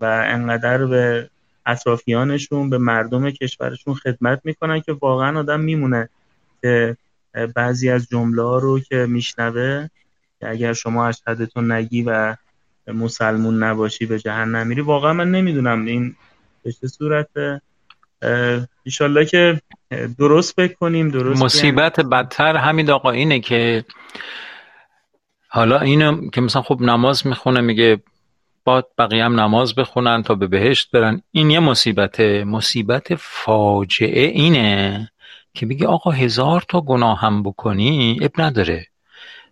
[SPEAKER 4] و انقدر به اطرافیانشون به مردم کشورشون خدمت می‌کنن که واقعا آدم میمونه که بعضی از جمله ها رو که میشنوه که اگر شما اشهدتون نگی و مسلمون نباشی به جهنم میری واقعا من نمی‌دونم این به چه صورته. ایشالله که درست فکر کنیم درست
[SPEAKER 1] مصیبت بدتر همین آقا اینه که حالا اینو که مثلا خب نماز می‌خونه میگه با بقیه هم نماز بخونن تا به بهشت برن. این یه مصیبته. مصیبت فاجعه اینه. که بگی آقا هزار تا گناه هم بکنی اب نداره.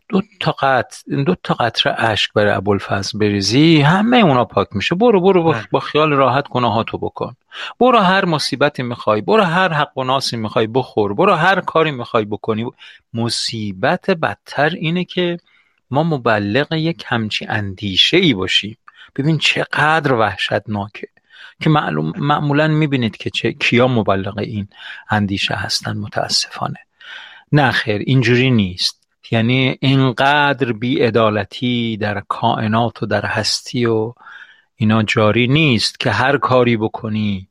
[SPEAKER 1] دو تا قط دو تا قطره اشک برای ابوالفضل بریزی همه اونا پاک میشه. برو برو با,
[SPEAKER 4] بله.
[SPEAKER 1] با خیال راحت گناهاتو بکن. برو هر مصیبتی می‌خوای برو هر حق و ناسی می‌خوای بخور برو هر کاری می‌خوای بکنی. مصیبت بدتر اینه که ما مبلغ یک همچی اندیشه ای باشیم. ببین چقدر وحشتناکه. که معلوم معمولا می‌بینید که چه کیا مبلغ این اندیشه هستن متاسفانه. نه خیر اینجوری نیست. یعنی اینقدر بیعدالتی در کائنات و در هستی و اینا جاری نیست که هر کاری بکنی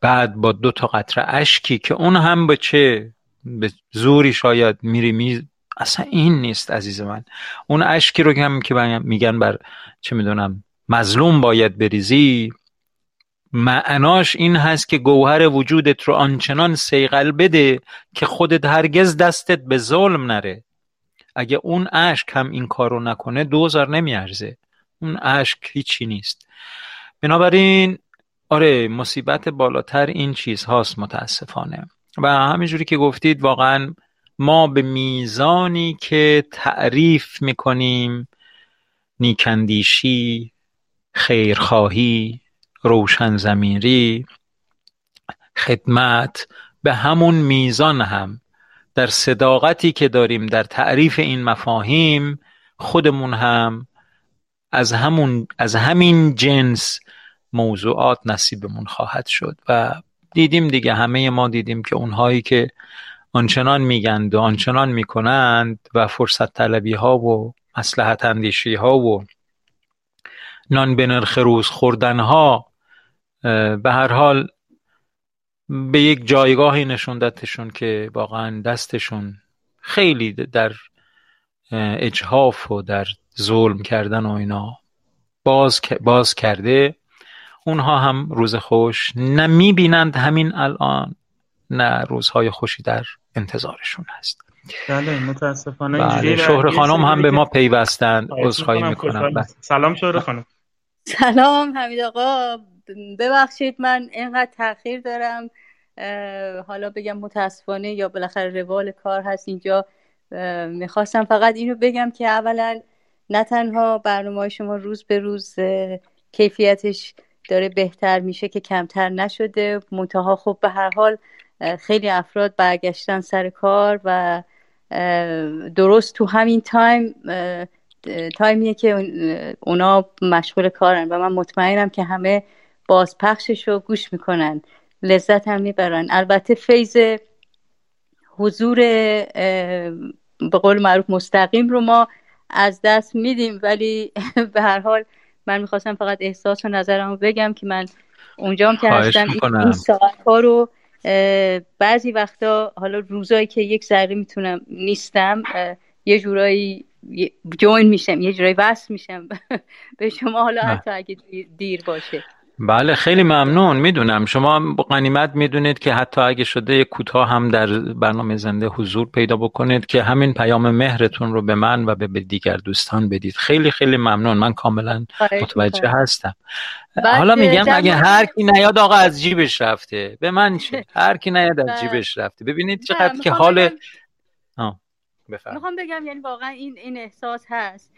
[SPEAKER 1] بعد با دو تا قطره اشکی که اون هم به چه؟ به زوری شاید میری می اصلا این نیست عزیز من. اون اشکی رو هم که میگن بر چه می‌دونم مظلوم باید بریزی. معناش این هست که گوهر وجودت رو آنچنان سیقل بده که خودت هرگز دستت به ظلم نره. اگه اون اشک هم این کارو نکنه دوزار نمیارزه. اون اشک هیچی نیست. بنابراین آره مصیبت بالاتر این چیز هاست متاسفانه. و همینجوری که گفتید واقعا ما به میزانی که تعریف می‌کنیم نیکندیشی خیرخواهی روشن زمیری خدمت به همون میزان هم. در صداقتی که داریم در تعریف این مفاهیم خودمون هم از همون از همین جنس موضوعات نصیبمون خواهد شد. و دیدیم دیگه همه ما دیدیم که اونهایی که آنچنان میگند و آنچنان می‌کنند و فرصت طلبی ها و مسلحت اندیشی ها و نان به نرخ روز خوردن ها به هر حال به یک جایگاهی نشوندتشون که واقعا دستشون خیلی در اجهاف و در ظلم کردن و اینا باز, باز کرده. اونها هم روز خوش نه می‌بینند همین الان. نه روزهای خوشی در انتظارشون هست.
[SPEAKER 4] بله متاسفانه
[SPEAKER 1] بله شهر خانم هم به ما پیوستند عذرخواهی می‌کنم. بله.
[SPEAKER 4] سلام شهر خانم.
[SPEAKER 5] سلام حمید آقا. ببخشید من اینقدر تاخیر دارم. حالا بگم متاسفانه یا بالاخره روال کار هست اینجا. می‌خواستم فقط اینو بگم که اولا نه تنها برنامه شما روز به روز کیفیتش داره بهتر میشه که کمتر نشده. منتها خب به هر حال خیلی افراد برگشتن سر کار و درست تو همین تایم تایمیه که اونا مشغول کارن و من مطمئنم که همه بازپخشش رو گوش می‌کنن. لذت هم می‌برن. البته فیض حضور به قول معروف مستقیم رو ما از دست میدیم ولی (laughs) به هر حال من می‌خواستم فقط احساس و نظرم رو بگم که من اونجام که هستم این ساعت ها رو بعضی وقتا حالا روزایی که یک ذره می‌تونم نیستم یه جورایی جوین میشم یه جورایی وصل میشم. (laughs) به شما حالا حتی اگه دیر باشه.
[SPEAKER 1] بله خیلی ممنون. می‌دونم. شما قنیمت می‌دونید که حتی اگه شده کوتاه هم در برنامه زنده حضور پیدا بکنید که همین پیام مهرتون رو به من و به دیگر دوستان بدید. خیلی خیلی ممنون. من کاملا متوجه هستم. حالا میگم اگه هر کی نیاد آقا از جیبش رفته. به من چه؟ (laughs) هر کی نیاد از جیبش رفته. ببینید چقدر که حال
[SPEAKER 5] می‌خوام بگم یعنی واقعا این این احساس هست.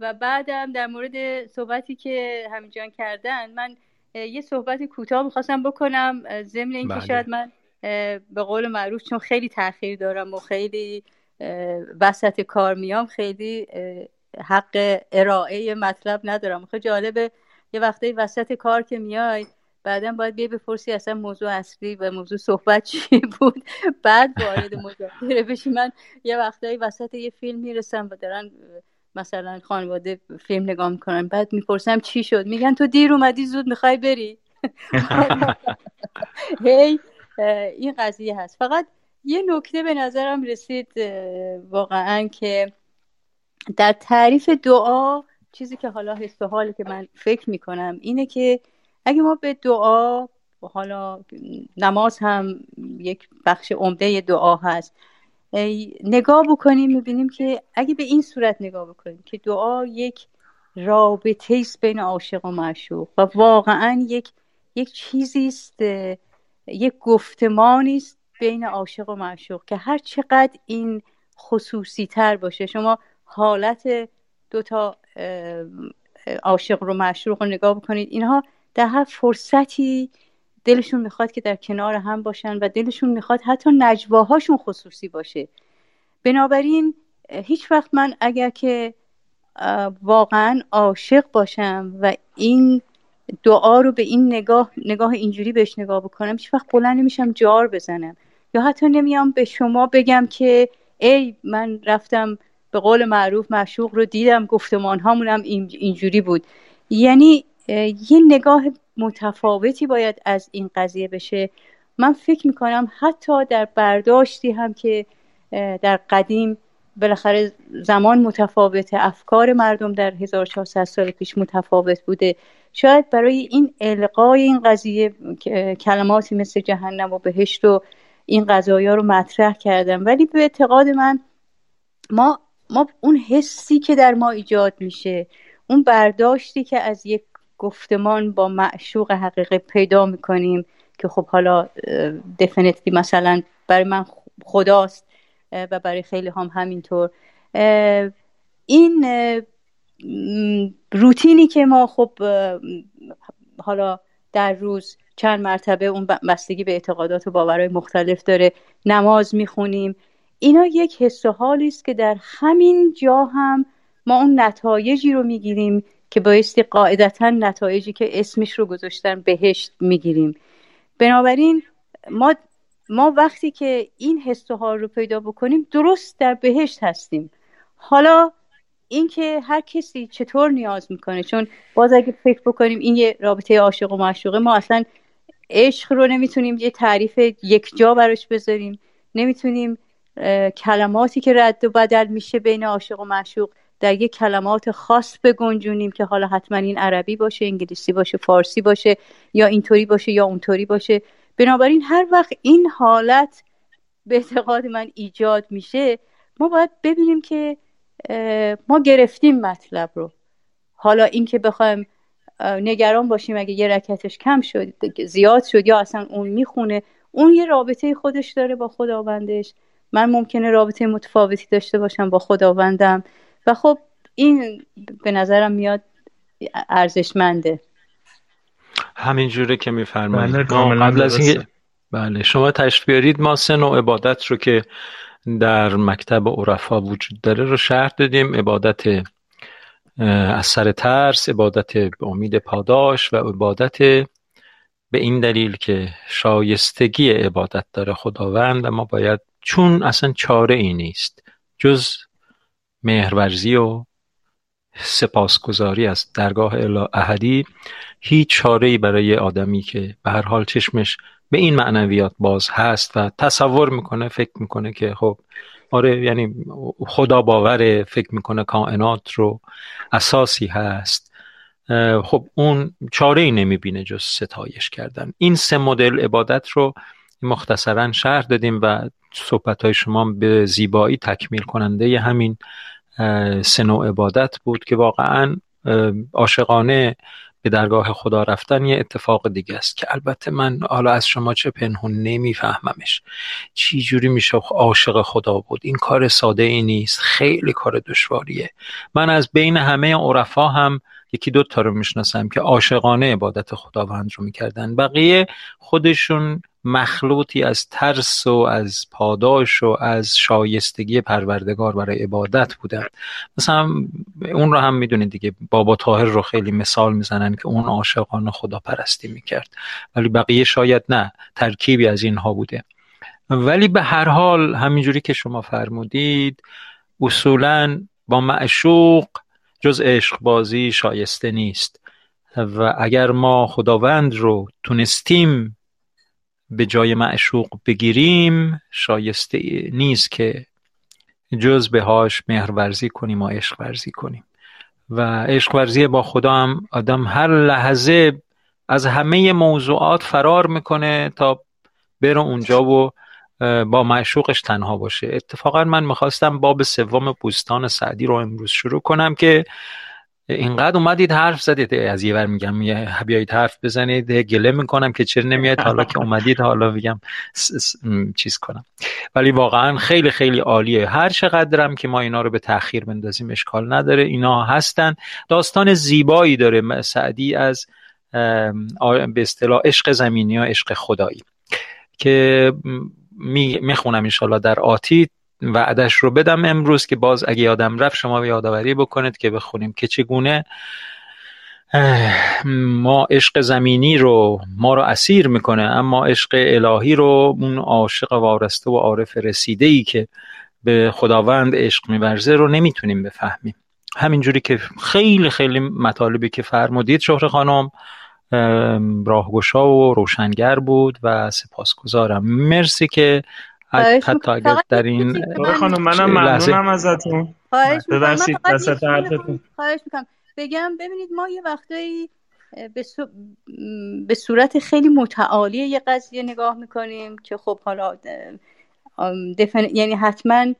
[SPEAKER 5] و بعدم در مورد صحبتی که همینجان کردن من یه صحبت کوتاه می‌خواستم بکنم ضمن اینکه بله. شاید من به قول معروف چون خیلی تاخیر دارم و خیلی وسط کار میام خیلی حق ارائه مطلب ندارم. خیلی جالبه یه وقتی وسط کار که میای بعدا باید بیای بپرسی اصلا موضوع اصلی و موضوع صحبت چی بود. بعد وارد مذاکره بشی. من یه وقتایی وسط یه فیلم می‌رسم و دارن مثلا خانواده فیلم نگاه می‌کنن بعد می‌پرسم چی شد؟ میگن تو دیر اومدی زود می‌خوای بری. (laughs) هی این قضیه هست. فقط یه نکته به نظرم رسید واقعا که در تعریف دعا چیزی که حالا حس حالی که من فکر می‌کنم اینه که اگه ما به دعا حالا نماز هم یک بخش عمده دعا هست. نگاه بکنیم می‌بینیم که اگه به این صورت نگاه بکنیم که دعا یک رابطه است بین عاشق و معشوق و واقعا یک یک چیزی است یک گفتمانی است بین عاشق و معشوق که هر چقدر این خصوصی تر باشه. شما حالت دو تا عاشق رو معشوق رو نگاه بکنید اینها در هر فرصتی دلشون می‌خواد که در کنار هم باشن و دلشون می‌خواد حتی نجواهاشون خصوصی باشه. بنابراین هیچ وقت من اگر که واقعا عاشق باشم و این دعا رو به این نگاه نگاه اینجوری بهش نگاه بکنم هیچ وقت بلند نمیشم جار بزنم. یا حتی نمیام به شما بگم که ای من رفتم به قول معروف معشوق رو دیدم گفتمان هامونم اینجوری بود. یعنی یه نگاه متفاوتی باید از این قضیه بشه. من فکر می‌کنم حتی در برداشتی هم که در قدیم بالاخره زمان متفاوته افکار مردم در 1400 سال پیش متفاوت بوده. شاید برای این القای این قضیه کلماتی مثل جهنم و بهشت و این قضایا رو مطرح کردم. ولی به اعتقاد من ما ما اون حسی که در ما ایجاد میشه اون برداشتی که از یک گفتمان با معشوق حقیقی پیدا می‌کنیم که خب حالا دفنیتلی مثلا برای من خداست و برای خیلی هم همینطور. این روتینی که ما خب حالا در روز چند مرتبه اون بستگی به اعتقادات و باورهای مختلف داره نماز می‌خونیم. اینا یک حس و حالی است که در همین جا هم ما اون نتایجی رو می‌گیریم که بایستی قاعدتا نتایجی که اسمش رو گذاشتن بهشت می‌گیریم. بنابراین ما ما وقتی که این حس رو پیدا بکنیم درست در بهشت هستیم. حالا اینکه هر کسی چطور نیاز می‌کنه چون باز اگه فکر بکنیم این یه رابطه عاشق و معشوقه ما اصلا عشق رو نمی‌تونیم یه تعریف یک جا براش بذاریم. نمی‌تونیم کلماتی که رد و بدل میشه بین عاشق و معشوق در یه کلمات خاص بگنجونیم که حالا حتما این عربی باشه انگلیسی باشه فارسی باشه یا اینطوری باشه یا اونطوری باشه. بنابراین هر وقت این حالت به اعتقاد من ایجاد میشه ما باید ببینیم که ما گرفتیم مطلب رو. حالا اینکه بخوایم نگران باشیم اگه یه رکتش کم شد زیاد شد یا اصلا اون می‌خونه اون یه رابطه خودش داره با خداوندش. من ممکنه رابطه متفاوتی داشته باشم با خداوندم. و خب این به نظرم میاد ارزشمنده.
[SPEAKER 1] همین جوره که میفرمایید. بله قبل از اینکه بله شما تشریف بیارید. ما سه نوع عبادت رو که در مکتب عرفا وجود داره رو شرح دادیم. عبادت از سر ترس عبادت به امید پاداش و عبادت به این دلیل که شایستگی عبادت داره خداوند و ما باید چون اصلا چاره ای نیست. جز مهرورزی و سپاسگزاری از درگاه احدی هیچ چاره ای برای آدمی که به هر حال چشمش به این معنویات باز هست و تصور می‌کنه فکر می‌کنه که خب آره یعنی خدا باور فکر می‌کنه کائنات رو اساسی هست. خب اون چاره ای نمی‌بینه جز ستایش کردن. این سه مدل عبادت رو مختصرا شرح دادیم و صحبت های شما به زیبایی تکمیل کننده همین سه نوع عبادت بود که واقعا عاشقانه به درگاه خدا رفتن یه اتفاق دیگه است که البته من حالا از شما چه پنهون نمیفهممش. چی جوری میشه عاشق خدا بود؟ این کار ساده ای نیست. خیلی کار دشواریه. من از بین همه عرفا هم یکی دو تا رو می‌شناسم که عاشقانه عبادت خداوند رو می‌کردن. بقیه خودشون مخلوطی از ترس و از پاداش و از شایستگی پروردگار برای عبادت بودن. مثلا اون رو هم می‌دونید دیگه. بابا تاهر رو خیلی مثال می‌زنن که اون عاشقانه خدا پرستی می‌کرد. ولی بقیه شاید نه. ترکیبی از اینها بوده. ولی به هر حال همینجوری که شما فرمودید اصولا با معشوق جز عشق بازی شایسته نیست. و اگر ما خداوند رو تونستیم به جای معشوق بگیریم شایسته نیست که جز بهاش مهرورزی کنیم و عشق ورزی کنیم. و عشق ورزی با خدا هم آدم هر لحظه از همه موضوعات فرار می‌کنه تا بره اونجا و با معشوقش تنها باشه. اتفاقا من می‌خواستم باب سوم بوستان سعدی رو امروز شروع کنم که اینقدر اومدید حرف زدید. از یه ور میگم بیایید حرف بزنید. گله می‌کنم که چرا نمیاد. حالا که اومدید حالا میگم چیز کنم. ولی واقعا خیلی خیلی عالیه. هر چقدرم که ما اینا رو به تاخیر بندازیم اشکال نداره. اینا هستن. داستان زیبایی داره. سعدی از به اصطلاح عشق زمینی یا عشق خدایی. که می‌خونم انشالله در آتی وعدش رو بدم امروز که باز اگه یادم رفت شما یادآوری بکنید که بخونیم که چگونه ما عشق زمینی رو ما رو اسیر می‌کنه اما عشق الهی رو اون عاشق وارسته و عارف رسیده ای که به خداوند عشق میورزه رو نمی‌تونیم بفهمیم. همینجوری که خیلی خیلی مطالبی که فرمودید شهر خانم راهگشا و روشنگر بود و سپاسگزارم. مرسی که حتی اگر در این
[SPEAKER 4] خانم منم ممنونم ازتون. ببخشید وسط حرفتون
[SPEAKER 5] خواهش می‌کنم. بگم ببینید ما یه وقتایی به, صورت خیلی متعالی یه قضیه نگاه می‌کنیم که خب حالا دفن... یعنی حتما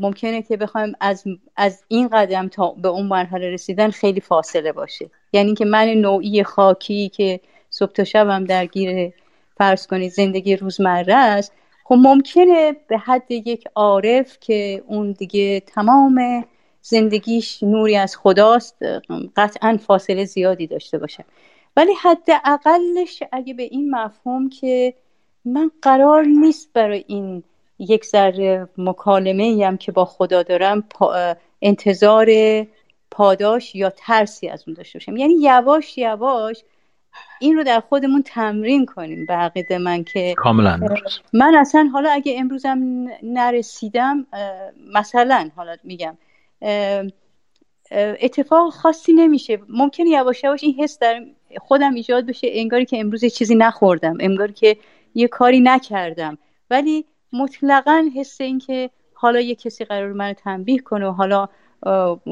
[SPEAKER 5] ممکنه که بخوایم از, از این قدم تا به اون مرحله رسیدن خیلی فاصله باشه. یعنی که من نوعی خاکی که صبح تا شبم درگیر فرض کنید زندگی روزمره است خب ممکنه به حد یک عارف که اون دیگه تمام زندگیش نوری از خداست قطعا فاصله زیادی داشته باشه. ولی حد اقلش اگه به این مفهوم که من قرار نیست برای این یک ذره مکالمه هم که با خدا دارم انتظار پاداش یا ترسی از اون داشته باشم یعنی یواش یواش این رو در خودمون تمرین کنیم به عقیده من که
[SPEAKER 1] کاملا.
[SPEAKER 5] من اصلا حالا اگه امروزم نرسیدم مثلا حالا میگم اتفاق خاصی نمیشه. ممکن یواش یواش این حس در خودم ایجاد بشه انگاری که امروز چیزی نخوردم انگاری که یه کاری نکردم. ولی مطلقا حس این که حالا یه کسی قرار من تنبیه کنه و حالا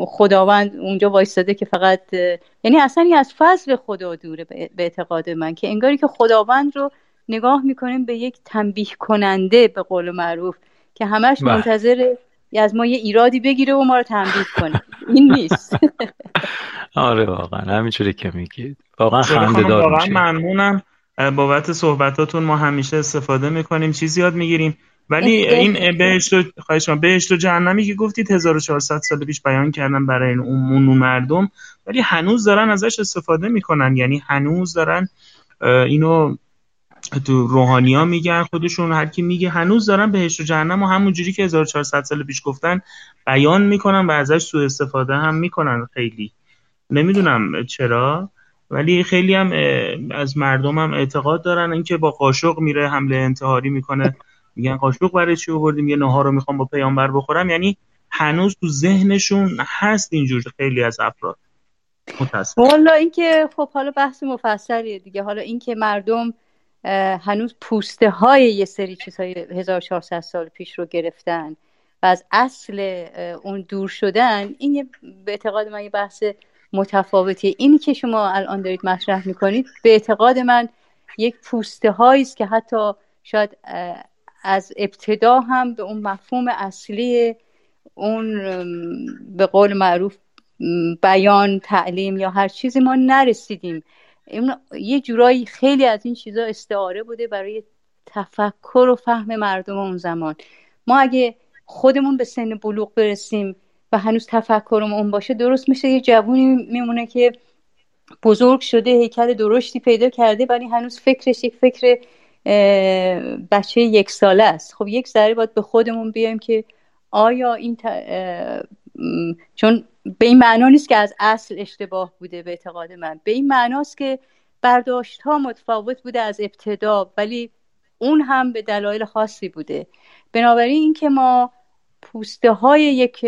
[SPEAKER 5] خداوند اونجا وایستاده که فقط یعنی اصلا از فضل خدا دوره به اعتقاد من که انگاری که خداوند رو نگاه می‌کنیم به یک تنبیه کننده به قول معروف که همش بله. منتظر از ما یه ایرادی بگیره و ما رو تنبیه کنه. این نیست. (laughs)
[SPEAKER 1] آره واقعا. همینجوری که میگید. واقعا خنده دار واقعا
[SPEAKER 4] ممنونم. بابت صحبتاتون ما همیشه استفاده می‌کنیم. چیزی یاد می‌گیریم. ولی این بهشت و خواهش بهشت و جهنمی که گفتید 1400 سال پیش بیان کردن برای اون مردم ولی هنوز دارن ازش استفاده می‌کنن. یعنی هنوز دارن اینو تو روحانیا میگن خودشون هر کی میگه هنوز دارن بهشت و جهنم و همون جوری که 1400 سال پیش گفتن بیان می‌کنن و ازش سوء استفاده هم می‌کنن. خیلی. نمی‌دونم چرا ولی خیلی هم از مردم هم اعتقاد دارن. اینکه با قاشق میره حمله انتحاری می‌کنه. میگن قاشق برای چی آوردیم؟ یه نهار رو می‌خوام با پیامبر بخورم. یعنی هنوز تو ذهنشون هست اینجور خیلی از افراد.
[SPEAKER 5] والا اینکه خب حالا بحث مفصلیه دیگه. حالا اینکه مردم هنوز پوسته های یه سری چیزهای 1400 سال پیش رو گرفتن و از اصل اون دور شدن این به اعتقاد من یه بحث متفاوتیه. اینی که شما الان دارید مطرح می‌کنید به اعتقاد من یک پوسته است که حتی شاید از ابتدا هم به اون مفهوم اصلی اون به قول معروف بیان تعلیم یا هر چیزی ما نرسیدیم. یه جورایی خیلی از این چیزا استعاره بوده برای تفکر و فهم مردم اون زمان. ما اگه خودمون به سن بلوغ برسیم و هنوز تفکرم اون باشه درست میشه یه جوونی میمونه که بزرگ شده هیکل درشتی پیدا کرده ولی هنوز فکرش یک فکر بچه یک ساله است. خب یک ذره باید به خودمون بیایم که آیا این چون به این معنا نیست که از اصل اشتباه بوده به اعتقاد من. به این معناست که برداشت ها متفاوت بوده از ابتدا ولی اون هم به دلایل خاصی بوده. بنابراین اینکه ما پوسته های یک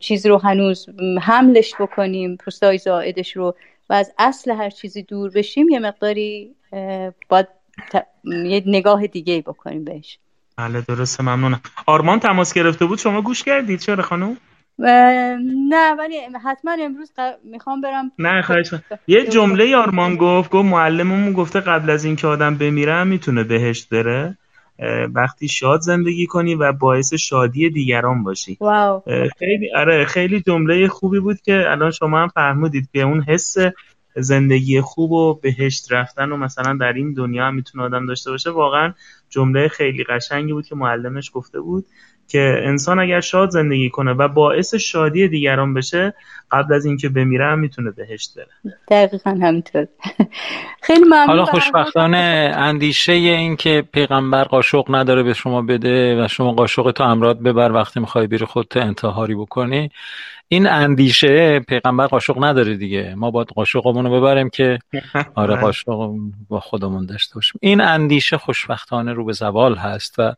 [SPEAKER 5] چیز رو هنوز حملش بکنیم پوسته های زائدش رو و از اصل هر چیزی دور بشیم یه مقداری باید یه نگاه دیگه بکنیم بهش.
[SPEAKER 4] بله درسته ممنونم. آرمان تماس گرفته بود؟ شما گوش کردید؟ چرا خانم؟
[SPEAKER 5] نه ولی حتما امروز می‌خوام برم
[SPEAKER 4] نه خواهش یه جمله آرمان گفت گفت معلممون گفته قبل از اینکه آدم بمیره می‌تونه بهشت بره. وقتی شاد زندگی کنی و باعث شادی دیگران باشی.
[SPEAKER 5] واو.
[SPEAKER 4] خیلی آره خیلی جمله خوبی بود که الان شما هم فهمیدید که اون حس زندگی خوب و بهشت رفتن و مثلا در این دنیا هم می‌تونه آدم داشته باشه واقعا جمله خیلی قشنگی بود که معلمش گفته بود. که انسان اگر شاد زندگی کنه و باعث شادی دیگران بشه قبل از اینکه بمیره هم می‌تونه بهشت بره.
[SPEAKER 5] دقیقا همینطور. خیلی ممنون
[SPEAKER 1] حالا خوشبختانه اندیشه این که پیغمبر قاشق نداره به شما بده و شما قاشق تو امراد ببر وقتی می‌خوای بری خودت انتحاری بکنی این اندیشه پیغمبر قاشق نداره دیگه. ما باید قاشقمون رو ببریم که (laughs) آره قاشق با خودمون داشته باشیم. این اندیشه خوشبختانه رو به زوال هست و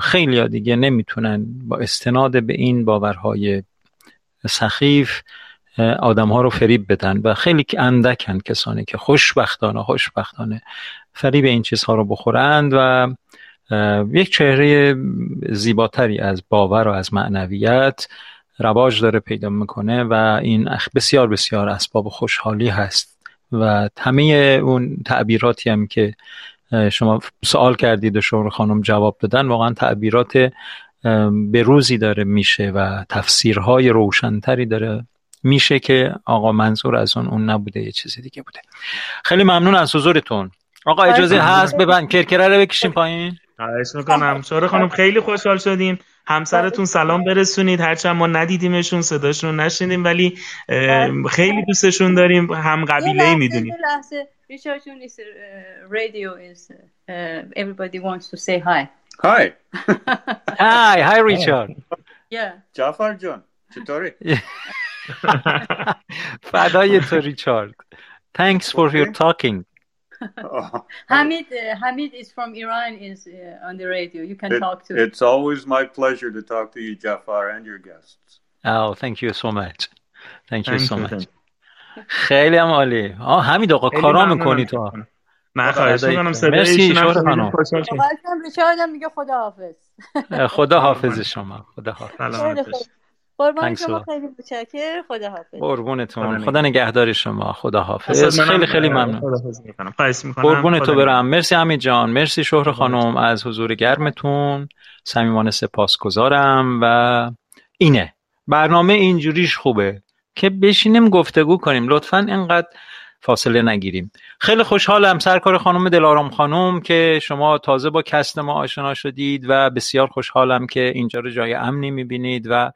[SPEAKER 1] خیلی ها دیگه نمی‌تونن با استناد به این باورهای سخیف آدم ها رو فریب بدن و خیلی اندکن کسانی که خوشبختانه خوشبختانه فریب این چیزها رو بخورند و یک چهره زیباتری از باور و از معنویت رواج داره پیدا می‌کنه و این بسیار بسیار اسباب خوشحالی هست و همه اون تعبیراتی هم که شما سوال کردید و شما خانم جواب دادن واقعا تعبیرات به روزی داره میشه و تفسیرهای روشنتری داره میشه که آقا منظور از اون اون نبوده یه چیزی دیگه بوده. خیلی ممنون از حضورتون. آقا اجازه هست ببند کرکره رو بکشیم پایین؟
[SPEAKER 4] خواهش می‌کنم. شوره خانم خیلی خوشحال شدیم. همسرتون سلام برسونید. هرچند ما ندیدیمشون صداشون رو نشنیدیم ولی خیلی دوستشون داریم. هم قبیله ای می‌دونیم.
[SPEAKER 5] Richard is uh, radio is uh, everybody wants to say hi.
[SPEAKER 6] Hi. (laughs)
[SPEAKER 1] hi, hi Richard.
[SPEAKER 5] Yeah.
[SPEAKER 6] جعفر جان چطوری؟
[SPEAKER 1] فدای تو ریچارد. Thanks for your talking.
[SPEAKER 5] Oh. Hamid, uh, Hamid is from Iran. Is uh, on the radio. You can
[SPEAKER 6] it,
[SPEAKER 5] talk to.
[SPEAKER 6] It's always my pleasure to talk to you, Jafar, and your guests.
[SPEAKER 1] Oh, thank you so much. Thank you so much. خیلی هم عالی. آه حمید آقا کارا می‌کنی تو.
[SPEAKER 4] نه خواهش می‌کنم صدای
[SPEAKER 1] شور خانم.
[SPEAKER 5] ریچارد میگه خدا حافظ.
[SPEAKER 1] خدا حافظ شما. خدا حافظ.
[SPEAKER 5] قربان شما خیلی متشکرم. خدا حافظ
[SPEAKER 1] قربونتون. خدا نگهدار. شما. خدا حافظ خیلی خیلی ممنون. قربون تو برم. مرسی امید جان. مرسی شهر خانم از حضور گرمتون. صمیمانه سپاسگزارم و اینه. برنامه اینجوریش خوبه. که بشینیم گفتگو کنیم. لطفا اینقدر فاصله نگیریم. خیلی خوشحالم سرکار خانم دلارام خانم که شما تازه با کست ما آشنا شدید و بسیار خوشحالم که اینجا رو جای امنی می‌بینید و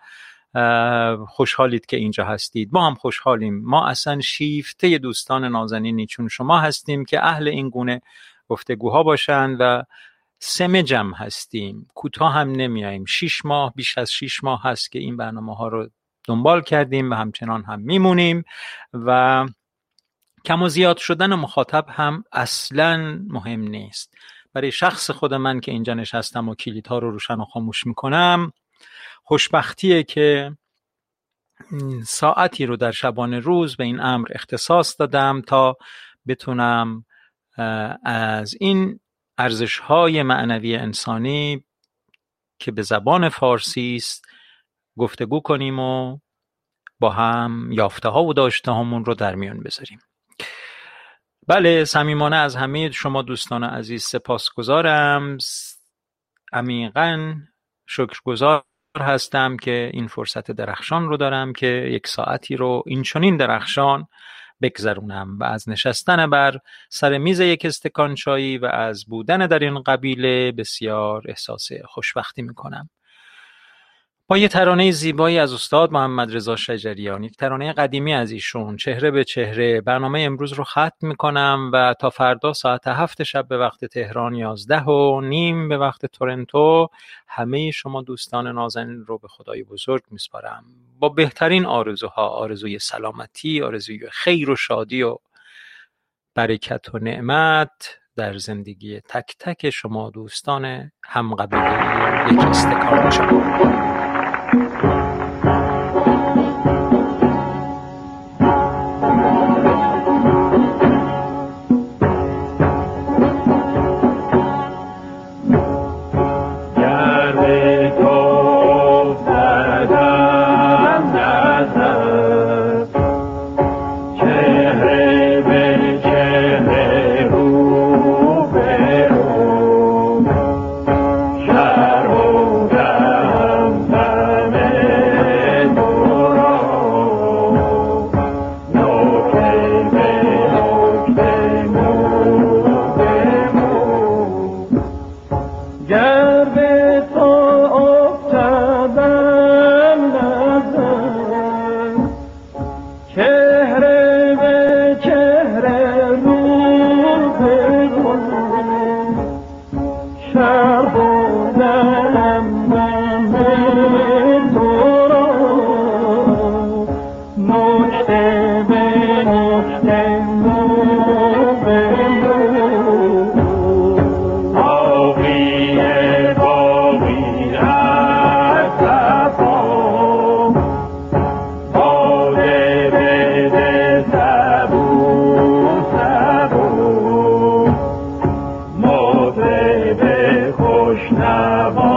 [SPEAKER 1] خوشحالید که اینجا هستید. ما هم خوشحالیم. ما اصلا شیفته دوستان نازنینی چون شما هستیم که اهل این گونه گفتگوها باشند و سمه جمع هستیم. کوتاه هم نمیاییم شیش ماه بیش از شیش ماه هست که این برنامه ها رو دنبال کردیم و همچنان هم میمونیم و کم و زیاد شدن مخاطب هم اصلا مهم نیست. برای شخص خود من که اینجا نشستم و کلیدها رو روشن و خاموش می‌کنم خوشبختیه که ساعتی رو در شبانه روز به این امر اختصاص دادم تا بتونم از این ارزش های معنوی انسانی که به زبان فارسی است گفتگو کنیم و با هم یافته ها و داشته هامون رو در میان بذاریم. بله صمیمانه از همه شما دوستان عزیز سپاسگزارم. عمیقا شکرگزار هستم که این فرصت درخشان رو دارم که یک ساعتی رو این چنین درخشان بگذرونم و از نشستن بر سر میز یک استکان چایی و از بودن در این قبیله بسیار احساس خوشبختی می‌کنم. با یه ترانه زیبایی از استاد محمد رضا شجریان یک ترانه قدیمی از ایشون چهره به چهره برنامه امروز رو ختم می‌کنم و تا فردا ساعت هفت شب به وقت تهران یازده و نیم به وقت تورنتو همه شما دوستان نازنین رو به خدای بزرگ میسپارم. با بهترین آرزوها آرزوی سلامتی آرزوی خیر و شادی و برکت و نعمت در زندگی تک تک شما دوستان هم قبیله یک استکان شما
[SPEAKER 7] Krishna